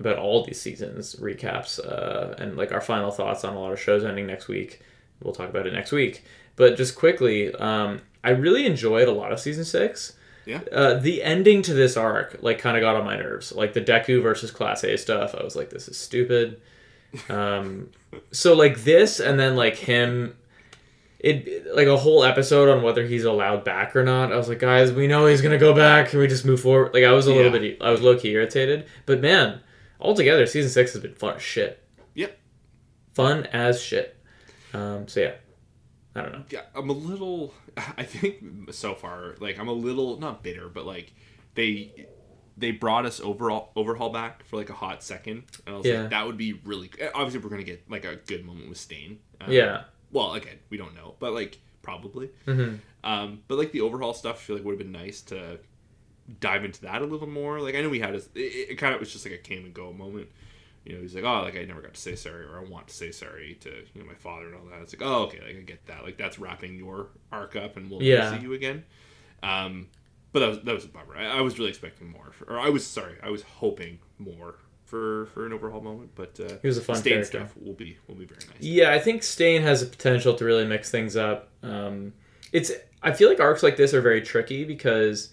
Speaker 1: about all these seasons recaps, uh, and like our final thoughts on a lot of shows ending next week. We'll talk about it next week. But just quickly, um, I really enjoyed a lot of season six.
Speaker 2: Yeah.
Speaker 1: Uh, the ending to this arc like kind of got on my nerves. Like the Deku versus Class A stuff. I was like, this is stupid. Um, so like this, and then like him, it like a whole episode on whether he's allowed back or not. I was like, guys, we know he's gonna go back. Can we just move forward? Like I was a little
Speaker 2: Yeah.
Speaker 1: bit, I was low key irritated. But man, altogether, season six has been fun as shit.
Speaker 2: Yep.
Speaker 1: Fun as shit. Um, so yeah, I don't know.
Speaker 2: yeah, I'm a little. (laughs) I think so far, like I'm a little not bitter, but like they they brought us overall overhaul back for like a hot second, and I was
Speaker 1: Yeah.
Speaker 2: like, that would be really. Obviously, we're gonna get like a good moment with Stain. Um,
Speaker 1: Yeah.
Speaker 2: Well, again, we don't know, but like probably.
Speaker 1: hmm
Speaker 2: Um, but like the overhaul stuff, I feel like would have been nice to dive into that a little more. Like I know we had a, it, it kind of was just like a came and go moment. You know, he's like, oh, like I never got to say sorry, or I want to say sorry to you know my father and all that. It's like, oh, okay, like I get that. Like that's wrapping your arc up, and we'll
Speaker 1: Yeah.
Speaker 2: see you again. Um, but that was that was a bummer. I, I was really expecting more, for, or I was sorry, I was hoping more for for an overhaul moment. But uh,
Speaker 1: He was a fun
Speaker 2: Stain
Speaker 1: character.
Speaker 2: stuff will be will be very nice.
Speaker 1: Yeah, I think Stain has the potential to really mix things up. Um, it's I feel like arcs like this are very tricky because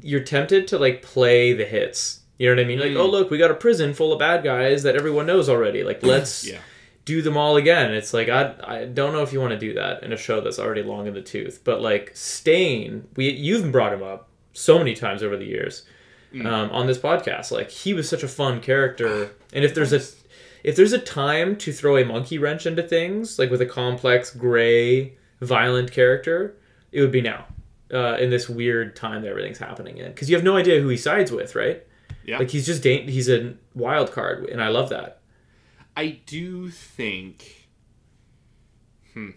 Speaker 1: you're tempted to like play the hits. You know what I mean? Like,
Speaker 2: Mm.
Speaker 1: oh look, we got a prison full of bad guys that everyone knows already. Like, (clears throat) let's
Speaker 2: Yeah.
Speaker 1: Do them all again. It's like I I don't know if you want to do that in a show that's already long in the tooth. But like Stain, we you've brought him up so many times over the years
Speaker 2: Mm.
Speaker 1: um, on this podcast. Like he was such a fun character, and if there's a if there's a time to throw a monkey wrench into things, like with a complex, gray, violent character, it would be now. Uh, in this weird time that everything's happening in, because you have no idea who he sides with, right?
Speaker 2: Yeah.
Speaker 1: Like he's just da- he's a wild card, and I love that.
Speaker 2: I do think, hmm,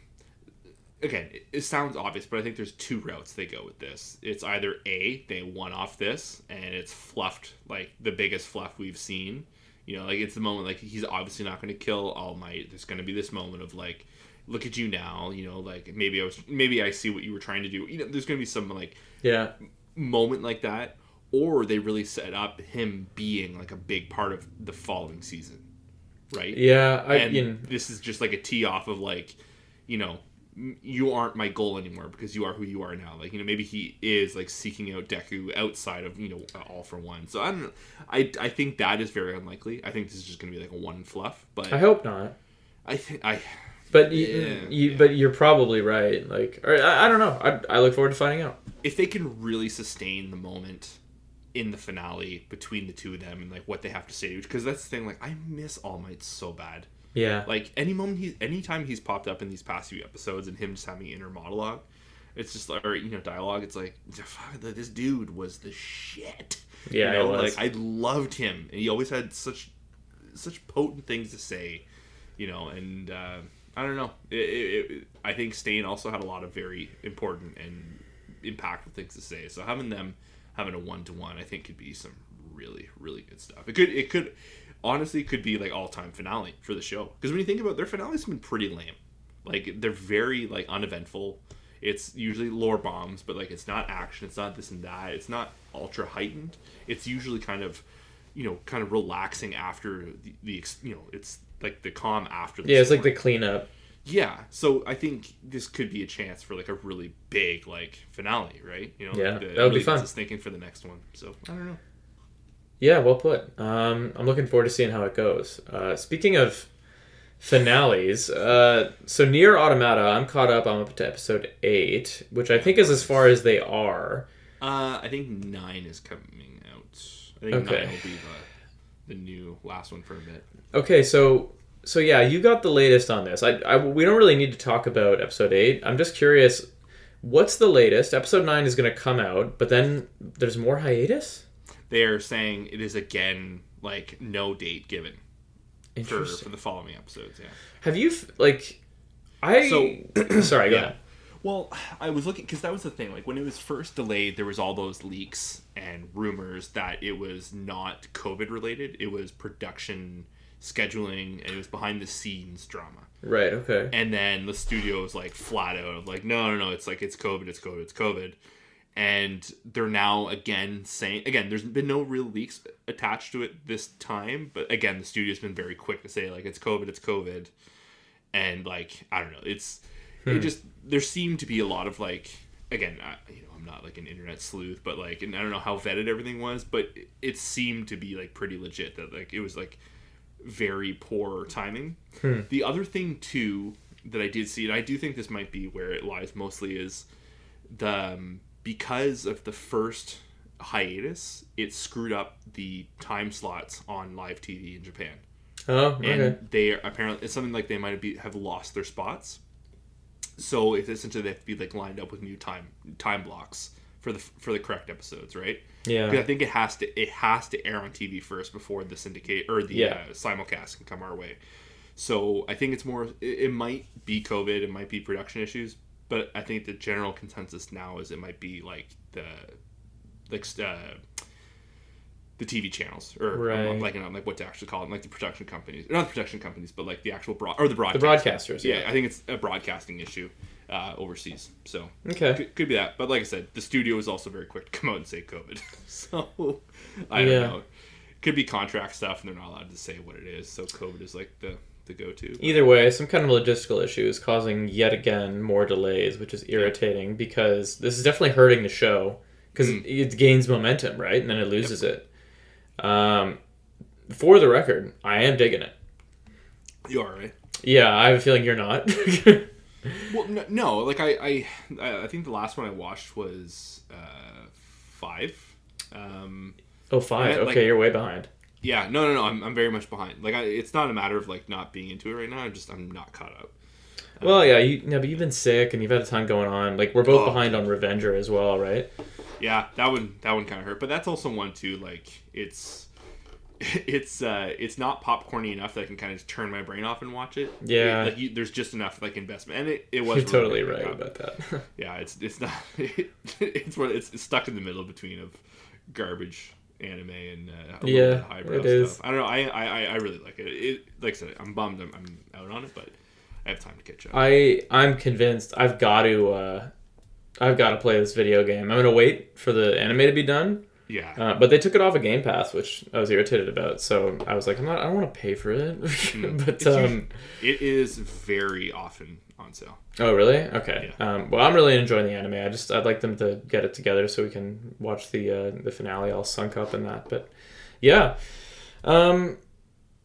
Speaker 2: again, it, it sounds obvious, but I think there's two routes they go with this. It's either a they one off this and it's fluffed like the biggest fluff we've seen. You know, like it's the moment like he's obviously not going to kill All Might. There's going to be this moment of like, look at you now. You know, like maybe I was maybe I see what you were trying to do. You know, there's going to be some like
Speaker 1: Yeah.
Speaker 2: moment like that, or they really set up him being like a big part of the following season, right?
Speaker 1: Yeah. I
Speaker 2: and
Speaker 1: you know,
Speaker 2: this is just like a tee off of like, you know, you aren't my goal anymore because you are who you are now. Like you know, maybe he is like seeking out Deku outside of you know All for One. So I don't know. I I think that is very unlikely. I think this is just going to be like a one fluff. But
Speaker 1: I hope not.
Speaker 2: I think I
Speaker 1: But you,
Speaker 2: Yeah,
Speaker 1: you
Speaker 2: yeah.
Speaker 1: but you're probably right. Like, or, I, I don't know. I, I look forward to finding out.
Speaker 2: if they can really sustain the moment in the finale between the two of them and like what they have to say because that's the thing like i miss all might so bad
Speaker 1: Yeah.
Speaker 2: like any moment he anytime he's popped up in these past few episodes and him just having inner monologue it's just like or you know dialogue it's like "Fuck, this dude was the shit
Speaker 1: Yeah,
Speaker 2: you know? like i loved him and he always had such such potent things to say you know and uh, i don't know it, it, it, i think stain also had a lot of very important and impactful things to say so having them having a one-to-one i think could be some really really good stuff. It could it could honestly could be like all-time finale for the show. Because when you think about it, their finales have been pretty lame. Like they're very like uneventful. It's usually lore bombs but like it's not action it's not this and that it's not ultra heightened it's usually kind of you know kind of relaxing after the, the you know it's like the calm after the
Speaker 1: yeah, it's like the cleanup.
Speaker 2: Yeah so i think this could be a chance for like a really big like finale right you know
Speaker 1: Yeah,
Speaker 2: like,
Speaker 1: that would be
Speaker 2: really gets
Speaker 1: fun.
Speaker 2: us thinking for the next one so i don't know
Speaker 1: Yeah, well put. Um, I'm looking forward to seeing how it goes. Uh, speaking of finales, uh, so Nier Automata, I'm caught up. I'm up to episode eight, which I think is as far as they are.
Speaker 2: uh i think nine is coming out i think
Speaker 1: Okay.
Speaker 2: nine will be the the new last one for a bit
Speaker 1: Okay, so so yeah, you got the latest on this. I, I we don't really need to talk about episode eight. I'm just curious, what's the latest? Episode nine is going to come out, but then there's more hiatus.
Speaker 2: they are saying it is again like no date given for, for the following episodes. Yeah.
Speaker 1: Have you like? I
Speaker 2: So- (clears throat)
Speaker 1: sorry. Go
Speaker 2: Yeah.
Speaker 1: ahead.
Speaker 2: Well, I was looking because that was the thing. Like when it was first delayed, there was all those leaks and rumors that it was not COVID related. It was production scheduling and it was behind the scenes drama.
Speaker 1: Right. Okay.
Speaker 2: And then the studio was like flat out of like, no, no, no, it's like it's COVID, it's COVID, it's COVID. And they're now again saying again, there's been no real leaks attached to it this time, but again, the studio's been very quick to say like it's COVID, it's COVID. And like, I don't know, it's it hmm. just there seemed to be a lot of like again, I, you know, I'm not like an internet sleuth, but like and I don't know how vetted everything was, but it, it seemed to be like pretty legit that like it was like very poor timing. The other thing too that I did see, and I do think this might be where it lies mostly, is the um, because of the first hiatus, it screwed up the time slots on live TV in Japan,
Speaker 1: Oh. okay.
Speaker 2: and they are apparently it's something like they might be, have lost their spots. So it's essentially they have to be like lined up with new time time blocks for the for the correct episodes, right?
Speaker 1: Yeah.
Speaker 2: Because I think it has to it has to air on TV first before the syndicate or the
Speaker 1: Yeah.
Speaker 2: uh, simulcast can come our way. So I think it's more. It, it might be COVID. It might be production issues. But I think the general consensus now is it might be like the like uh, the TV channels or I'm
Speaker 1: Right.
Speaker 2: blanking on like what to actually call them, like the production companies, not the production companies, but like the actual broad or the broadcast.
Speaker 1: The broadcasters.
Speaker 2: Yeah,
Speaker 1: Yeah.
Speaker 2: I think it's a broadcasting issue uh, overseas. So
Speaker 1: Okay.
Speaker 2: could, could be that. But like I said, the studio is also very quick to come out and say COVID. (laughs) so I don't
Speaker 1: Yeah.
Speaker 2: know. Could be contract stuff, and they're not allowed to say what it is. So COVID is like the the go to.
Speaker 1: Either way, some kind of logistical issue is causing yet again more delays, which is irritating because this is definitely hurting the show because
Speaker 2: Mm.
Speaker 1: it gains momentum, right, and then it loses it. Um, for the record, I am digging it.
Speaker 2: You are right.
Speaker 1: Yeah, I have a feeling you're not. (laughs)
Speaker 2: Well, no, no like I, I I think the last one I watched was uh, five. Um,
Speaker 1: oh, five.
Speaker 2: Like-
Speaker 1: okay, you're way behind.
Speaker 2: yeah, no, no, no. I'm, I'm very much behind. Like I, it's not a matter of like not being into it right now. I'm just I'm not caught up.
Speaker 1: Well, yeah, you, no, but you've been sick and you've had a ton going on. Like we're both
Speaker 2: Oh.
Speaker 1: behind on Revenger as well, right?
Speaker 2: Yeah, that one that one kind of hurt, but that's also one too. Like it's (laughs) it's uh it's not popcorny enough that I can kind of turn my brain off and watch it.
Speaker 1: Yeah.
Speaker 2: It- like you, there's just enough like investment, and it, it was
Speaker 1: You're totally
Speaker 2: really good.
Speaker 1: right about that. (laughs)
Speaker 2: Yeah, it's it's not (laughs) it's what it's, it's stuck in the middle between of garbage anime and uh,
Speaker 1: Yeah,
Speaker 2: highbrow
Speaker 1: it is.
Speaker 2: stuff. I don't know. I, I I- I really like it. It like I said, I'm bummed I'm, I'm out on it, but I have time to catch up.
Speaker 1: I I'm convinced I've got to uh, I've got to play this video game. I'm gonna wait for the anime to be done.
Speaker 2: Yeah,
Speaker 1: Uh, but they took it off of Game Pass, which I was irritated about. So I was like, I'm not. I don't want to pay for it. (laughs) but
Speaker 2: It's
Speaker 1: um,
Speaker 2: it is very often on sale.
Speaker 1: oh really? Okay. Um, well, I'm really enjoying the anime. I just I'd like them to get it together so we can watch the uh, the finale all sunk up in that. But yeah, um,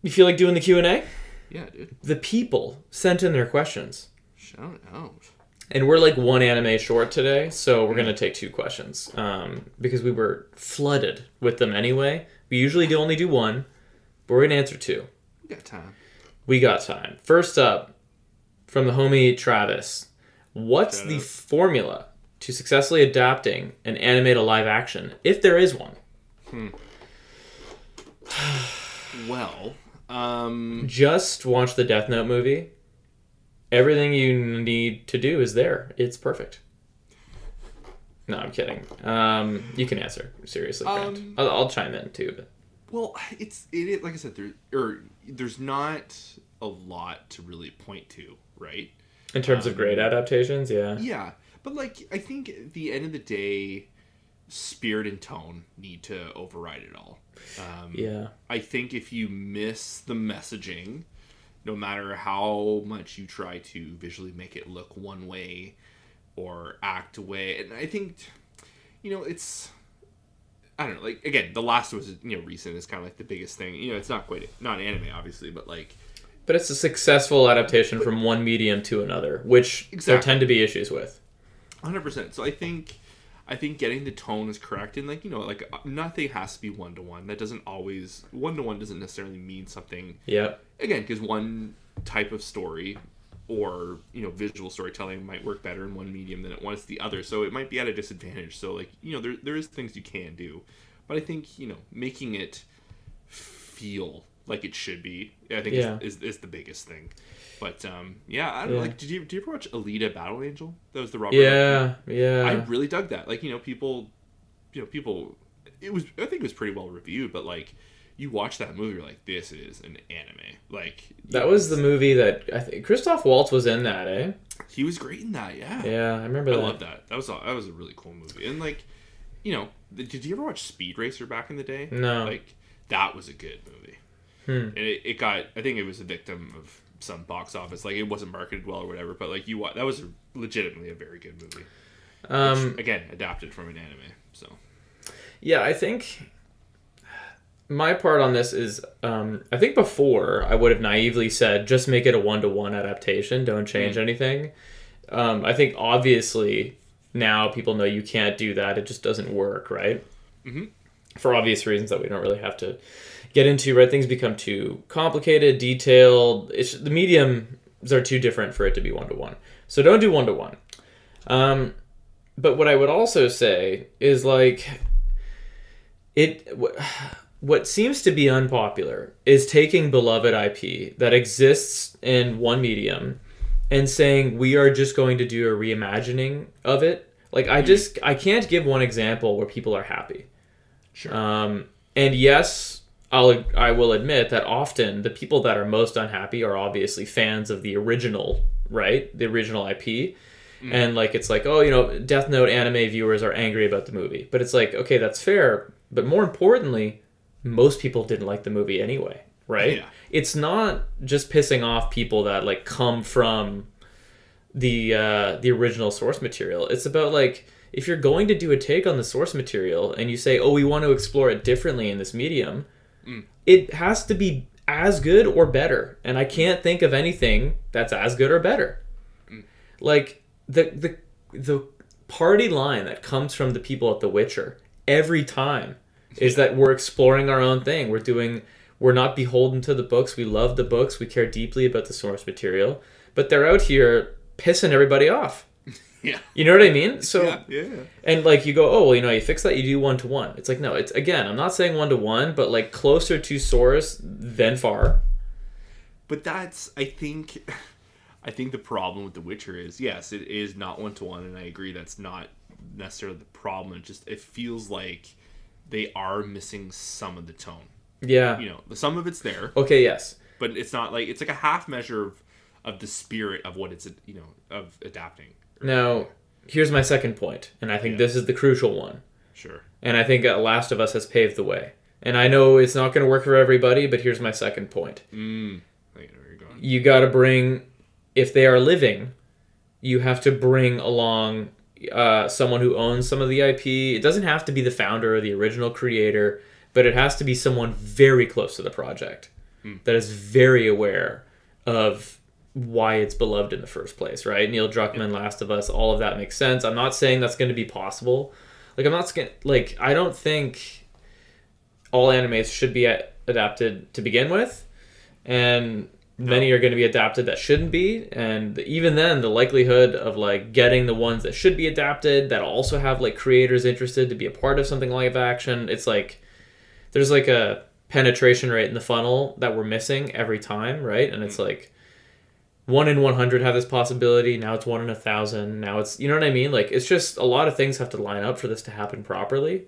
Speaker 1: you feel like doing the Q and A?
Speaker 2: Yeah, dude.
Speaker 1: The people sent in their questions.
Speaker 2: Shout out.
Speaker 1: And we're like one anime short today, so we're gonna take two questions um, because we were flooded with them anyway. We usually do only do one, but we're gonna answer two.
Speaker 2: We got time.
Speaker 1: We got time. First up, from the homie Travis, what's
Speaker 2: Shout
Speaker 1: the
Speaker 2: out.
Speaker 1: formula to successfully adapting an anime to live action, if there is one? Hmm. (sighs)
Speaker 2: well, um,
Speaker 1: Just watch the Death Note movie. Everything you need to do is there. It's perfect. No, I'm kidding. Um, you can answer seriously.
Speaker 2: Um,
Speaker 1: I'll, I'll chime in too. But
Speaker 2: well, it's it is like I said there or there's not a lot to really point to, right?
Speaker 1: in terms of great adaptations, yeah,
Speaker 2: Yeah, but like I think at the end of the day, spirit and tone need to override it all. Um,
Speaker 1: yeah,
Speaker 2: I think if you miss the messaging, no matter how much you try to visually make it look one way or act a way, and I think, you know, it's. I don't know. Like again, The Last was you know, recent is kind of like the biggest thing. You know, it's not quite not anime, obviously, but like
Speaker 1: but it's a successful adaptation from one medium to another, which there tend to be issues with.
Speaker 2: Hundred percent. So I think, I think getting the tone is correct, and like you know, like nothing has to be one to one. That doesn't always one to one doesn't necessarily mean something.
Speaker 1: Yeah.
Speaker 2: Again, because one type of story or you know visual storytelling might work better in one medium than it wants the other. So it might be at a disadvantage. So like you know, there there is things you can do, but I think you know making it feel like it should be, I think
Speaker 1: Yeah.
Speaker 2: is, is, is the biggest thing. But um, yeah, I don't.
Speaker 1: Yeah.
Speaker 2: Like, did you do you ever watch Alita Battle Angel? That was the Robert.
Speaker 1: Yeah, yeah.
Speaker 2: I really dug that. Like, you know, people, you know, people. It was. I think it was pretty well reviewed, but like, you watch that movie, you're like, this is an anime. Like,
Speaker 1: that was the movie that I think Christoph Waltz was in that, eh?
Speaker 2: he was great in that. Yeah,
Speaker 1: Yeah, I remember
Speaker 2: I
Speaker 1: that.
Speaker 2: love that. That was a, that was a really cool movie. And like, you know, did you ever watch Speed Racer back in the day?
Speaker 1: No.
Speaker 2: Like, that was a good movie.
Speaker 1: Hmm.
Speaker 2: And it, it got. I think it was a victim of some box office. Like, it wasn't marketed well or whatever. But like, you that was legitimately a very good movie. Which,
Speaker 1: Um,
Speaker 2: again, adapted from an anime. So.
Speaker 1: Yeah, I think my part on this is um, I think before I would have naively said just make it a one to one adaptation, don't change anything. Um, I think obviously now people know you can't do that; it just doesn't work, right?
Speaker 2: Mhm.
Speaker 1: For obvious reasons that we don't really have to get into. Right, things become too complicated, detailed. It's the mediums are too different for it to be one to one. So don't do one to one. Um, but what I would also say is like it what seems to be unpopular is taking beloved IP that exists in one medium and saying we are just going to do a reimagining of it. Like I just I can't give one example where people are happy.
Speaker 2: Sure.
Speaker 1: Um, and yes, I'll I will admit that often the people that are most unhappy are obviously fans of the original, right? The original IP. And like it's like, oh, you know, Death Note anime viewers are angry about the movie. But it's like, okay, that's fair, but more importantly, most people didn't like the movie anyway, right?
Speaker 2: Yeah.
Speaker 1: It's not just pissing off people that like come from the uh, the original source material. It's about like if you're going to do a take on the source material and you say, "Oh, we want to explore it differently in this medium," Mm. it has to be as good or better. And I can't think of anything that's as good or better. Mm. Like the the the party line that comes from the people at The Witcher every time is that we're exploring our own thing. We're doing we're not beholden to the books. We love the books. We care deeply about the source material. But they're out here pissing everybody off.
Speaker 2: Yeah. (laughs)
Speaker 1: You know what I mean? So
Speaker 2: yeah, yeah.
Speaker 1: and like you go, oh well, you know, you fix that, you do one to one. It's like no, it's again, I'm not saying one to one, but like closer to source than far.
Speaker 2: But that's I think (laughs) I think the problem with The Witcher is yes, it is not one to one, and I agree that's not necessarily the problem. It just it feels like they are missing some of the tone.
Speaker 1: Yeah.
Speaker 2: You know, some of it's there,
Speaker 1: Okay. Yes.
Speaker 2: but it's not like it's like a half measure of of the spirit of what it's you know of adapting.
Speaker 1: Now, here's my second point, and I think
Speaker 2: Yeah.
Speaker 1: this is the crucial one.
Speaker 2: Sure.
Speaker 1: And I think uh, Last of Us has paved the way. And I know it's not going to work for everybody, but here's my second point.
Speaker 2: Mm. I know where you're going.
Speaker 1: You got to bring, if they are living, you have to bring along uh, someone who owns some of the IP. It doesn't have to be the founder or the original creator, but it has to be someone very close to the project that is very aware of why it's beloved in the first place, right? Neil Druckmann, Last of Us, all of that makes sense. I'm not saying that's going to be possible. Like I'm not like I don't think all animes should be adapted to begin with, and many are going to be adapted that shouldn't be. And even then, the likelihood of like getting the ones that should be adapted that also have like creators interested to be a part of something live action, it's like there's like a penetration rate in the funnel that we're missing every time, right? And it's mm. like one in 100 have this possibility. Now it's one in a thousand. Now it's, you know what I mean? Like, it's just a lot of things have to line up for this to happen properly.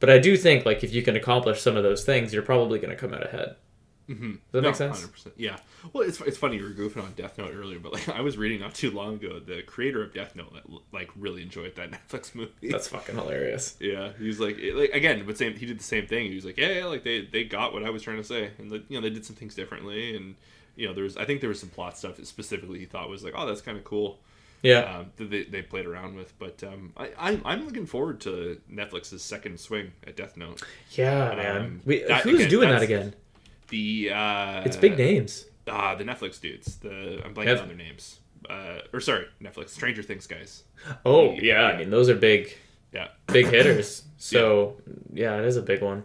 Speaker 1: But I do think, like, if you can accomplish some of those things, you're probably going to come out ahead.
Speaker 2: Mm-hmm.
Speaker 1: Does that make sense?
Speaker 2: 100%. Yeah. Well, it's, it's funny you were goofing on Death Note earlier, but like (laughs) I was reading not too long ago, the creator of Death Note like really enjoyed that (laughs) Netflix movie.
Speaker 1: That's fucking hilarious.
Speaker 2: yeah, he was like, it, like again, but same. He did the same thing. He was like, yeah, yeah, like they they got what I was trying to say, and like, you know they did some things differently, and you know there was I think there was some plot stuff specifically he thought was like, oh, that's kind of cool.
Speaker 1: Yeah.
Speaker 2: Um, that they, they played around with, but um, I, I'm, I'm looking forward to Netflix's second swing at Death Note.
Speaker 1: yeah, man.
Speaker 2: um,
Speaker 1: We,
Speaker 2: that-
Speaker 1: who's
Speaker 2: again,
Speaker 1: doing that again?
Speaker 2: The uh,
Speaker 1: It's big names.
Speaker 2: Ah, the Netflix dudes. The I'm blanking
Speaker 1: Nev-
Speaker 2: on their names. Uh, or sorry, Netflix. Stranger Things guys.
Speaker 1: Oh,
Speaker 2: Yeah.
Speaker 1: yeah. I mean, those are big,
Speaker 2: Yeah,
Speaker 1: big hitters. (coughs) So, yeah, it is a big one.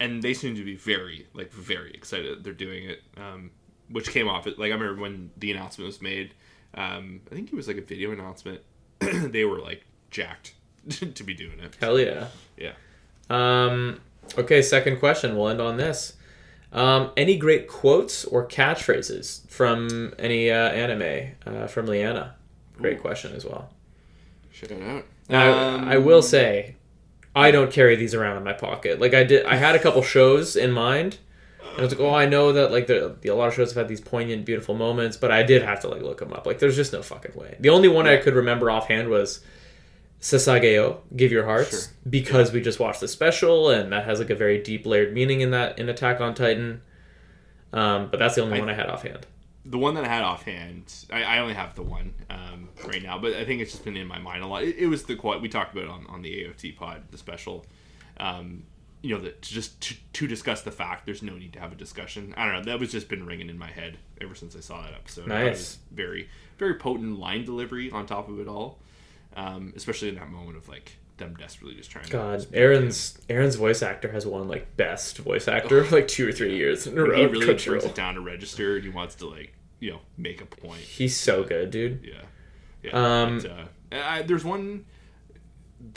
Speaker 2: and they seem to be very, like, very excited. They're doing it. Um, which came off it. Like I remember when the announcement was made. Um, I think it was like a video announcement. (clears throat) they were like jacked (laughs) to be doing it.
Speaker 1: Hell yeah.
Speaker 2: Yeah.
Speaker 1: Um, okay, second question. We'll end on this. Um, any great quotes or catchphrases from any uh, anime uh, from Liana? Great question as well.
Speaker 2: Shout it out.
Speaker 1: Now,
Speaker 2: Um,
Speaker 1: I will say, I don't carry these around in my pocket. Like I did, I had a couple shows in mind, and I was like, oh, I know that like the, the a lot of shows have had these poignant, beautiful moments, but I did have to like look them up. Like, there's just no fucking way. The only one I could remember offhand was Sasageyo, Give Your Hearts,
Speaker 2: Sure.
Speaker 1: because we just watched the special, and that has like a very deep layered meaning in that in Attack on Titan. Um, but that's the only
Speaker 2: I-
Speaker 1: one I had offhand.
Speaker 2: the one that I had offhand, I, I only have the one um, right now, but I think it's just been in my mind a lot. It, it was the quote we talked about it on, on the AOT pod, the special. Um, you know, that just to, to discuss the fact there's no need to have a discussion. I don't know. That was just been ringing in my head ever since I saw that episode.
Speaker 1: Nice.
Speaker 2: was very, very potent line delivery on top of it all, um, especially in that moment of like them desperately just trying to.
Speaker 1: God, Eren's Eren's voice actor has won like best voice actor like two or three years in a row.
Speaker 2: he really
Speaker 1: Crunchyroll.
Speaker 2: brings it down to register and he wants to like you know make a point.
Speaker 1: He's so good, dude.
Speaker 2: Yeah. Yeah.
Speaker 1: Um,
Speaker 2: but, uh, I, there's one.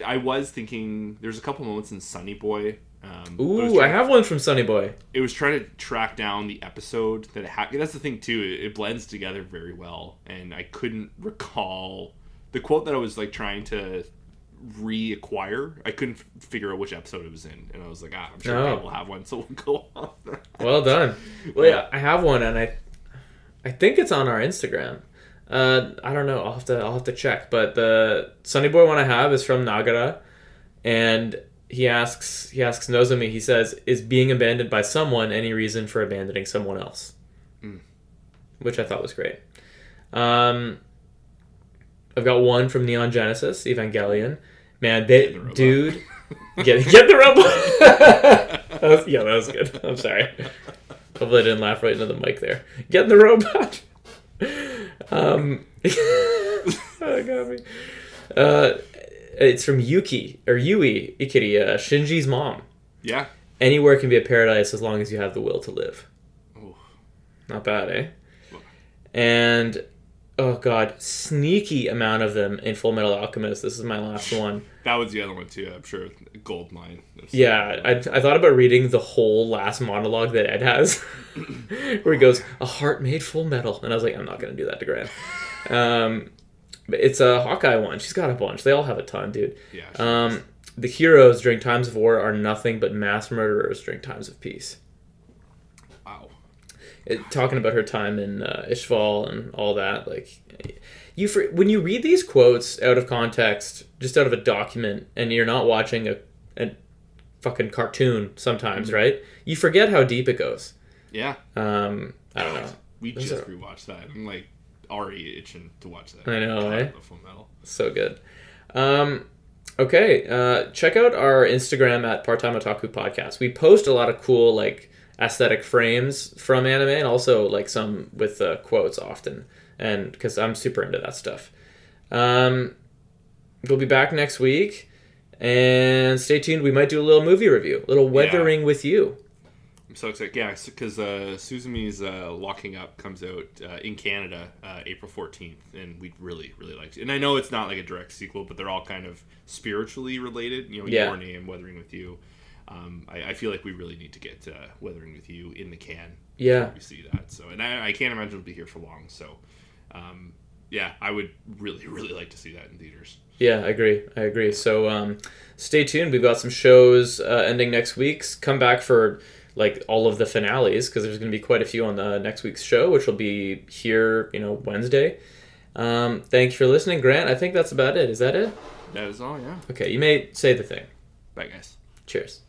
Speaker 2: I was thinking. There's a couple moments in Sonny Boy. Um, but it was
Speaker 1: Ooh, I have one from Sonny Boy.
Speaker 2: It was trying to track down the episode that it had. That's the thing too. It, it blends together very well, and I couldn't recall the quote that I was like trying to reacquire. I couldn't f- figure out which episode it was in, and I was like, ah, I'm sure
Speaker 1: Oh.
Speaker 2: people have one, so we'll go on. (laughs)
Speaker 1: Well done. Well, yeah, I have one, and I, I think it's on our Instagram. Uh, I don't know. I'll have to. I'll have to check. But the Sonny Boy one I have is from Nagara, and he asks. He asks Nozomi. He says, "Is being abandoned by someone any reason for abandoning someone else?"
Speaker 2: Mm.
Speaker 1: Which I thought was great. Um, I've got one from Neon Genesis Evangelion. Man, they
Speaker 2: the
Speaker 1: dude, (laughs) get get the robot. (laughs) That was- yeah, that was good. I'm sorry. Hopefully, I didn't laugh right into the mic there. Get the robot. (laughs) Um, oh, got me. Uh, it's from Yuki or Yui Ikari, uh, Shinji's mom.
Speaker 2: yeah.
Speaker 1: Anywhere can be a paradise as long as you have the will to live.
Speaker 2: Ooh.
Speaker 1: Not bad, eh? And oh god, sneaky amount of them in Full Metal Alchemist. This is my last one.
Speaker 2: That was the other one too. I'm sure gold mine.
Speaker 1: Yeah, I, I thought about reading the whole last monologue that Ed has, (laughs) where he goes, "A heart made full metal," and I was like, I'm not gonna do that to Grant. Um, it's a Hawkeye one. She's got a bunch. They all have a ton, dude.
Speaker 2: Yeah.
Speaker 1: Um, the heroes during times of war are nothing but mass murderers during times of peace.
Speaker 2: wow.
Speaker 1: It, talking about her time in uh, Ishval and all that, like you for, when you read these quotes out of context, just out of a document, and you're not watching a, a fucking cartoon sometimes,
Speaker 2: Mm-hmm.
Speaker 1: right? You forget how deep it goes.
Speaker 2: Yeah.
Speaker 1: Um, I don't know.
Speaker 2: We just
Speaker 1: are-
Speaker 2: rewatched that. I'm like already itching to watch that.
Speaker 1: I know, eh?
Speaker 2: Full Metal.
Speaker 1: So good. Um, okay, uh, check out our Instagram at Part Time Otaku Podcast. We post a lot of cool like aesthetic frames from anime, and also like some with uh, quotes often. And because I'm super into that stuff. Um, we'll be back next week, and stay tuned. We might do a little movie review, a little weathering with you.
Speaker 2: I'm so excited. Yeah, because uh, Suzume's uh, Locking Up comes out uh, in Canada uh, April 14th, and we'd really, really like to. And I know it's not like a direct sequel, but they're all kind of spiritually related. You know,
Speaker 1: Yeah.
Speaker 2: Your Name, Weathering with You. Um, I, I feel like we really need to get uh, Weathering with You in the can.
Speaker 1: Yeah.
Speaker 2: We see that. So, and I, I can't imagine it'll be here for long. So, um, yeah, I would really, really like to see that in theaters.
Speaker 1: Yeah, I agree. I agree. So um, stay tuned. We've got some shows uh, ending next week. Come back for like all of the finales because there's going to be quite a few on the next week's show, which will be here, you know, Wednesday. Um, thank you for listening, Grant. I think that's about it. Is that it?
Speaker 2: That is all. Yeah.
Speaker 1: Okay, you may say the thing.
Speaker 2: Bye, guys.
Speaker 1: Cheers.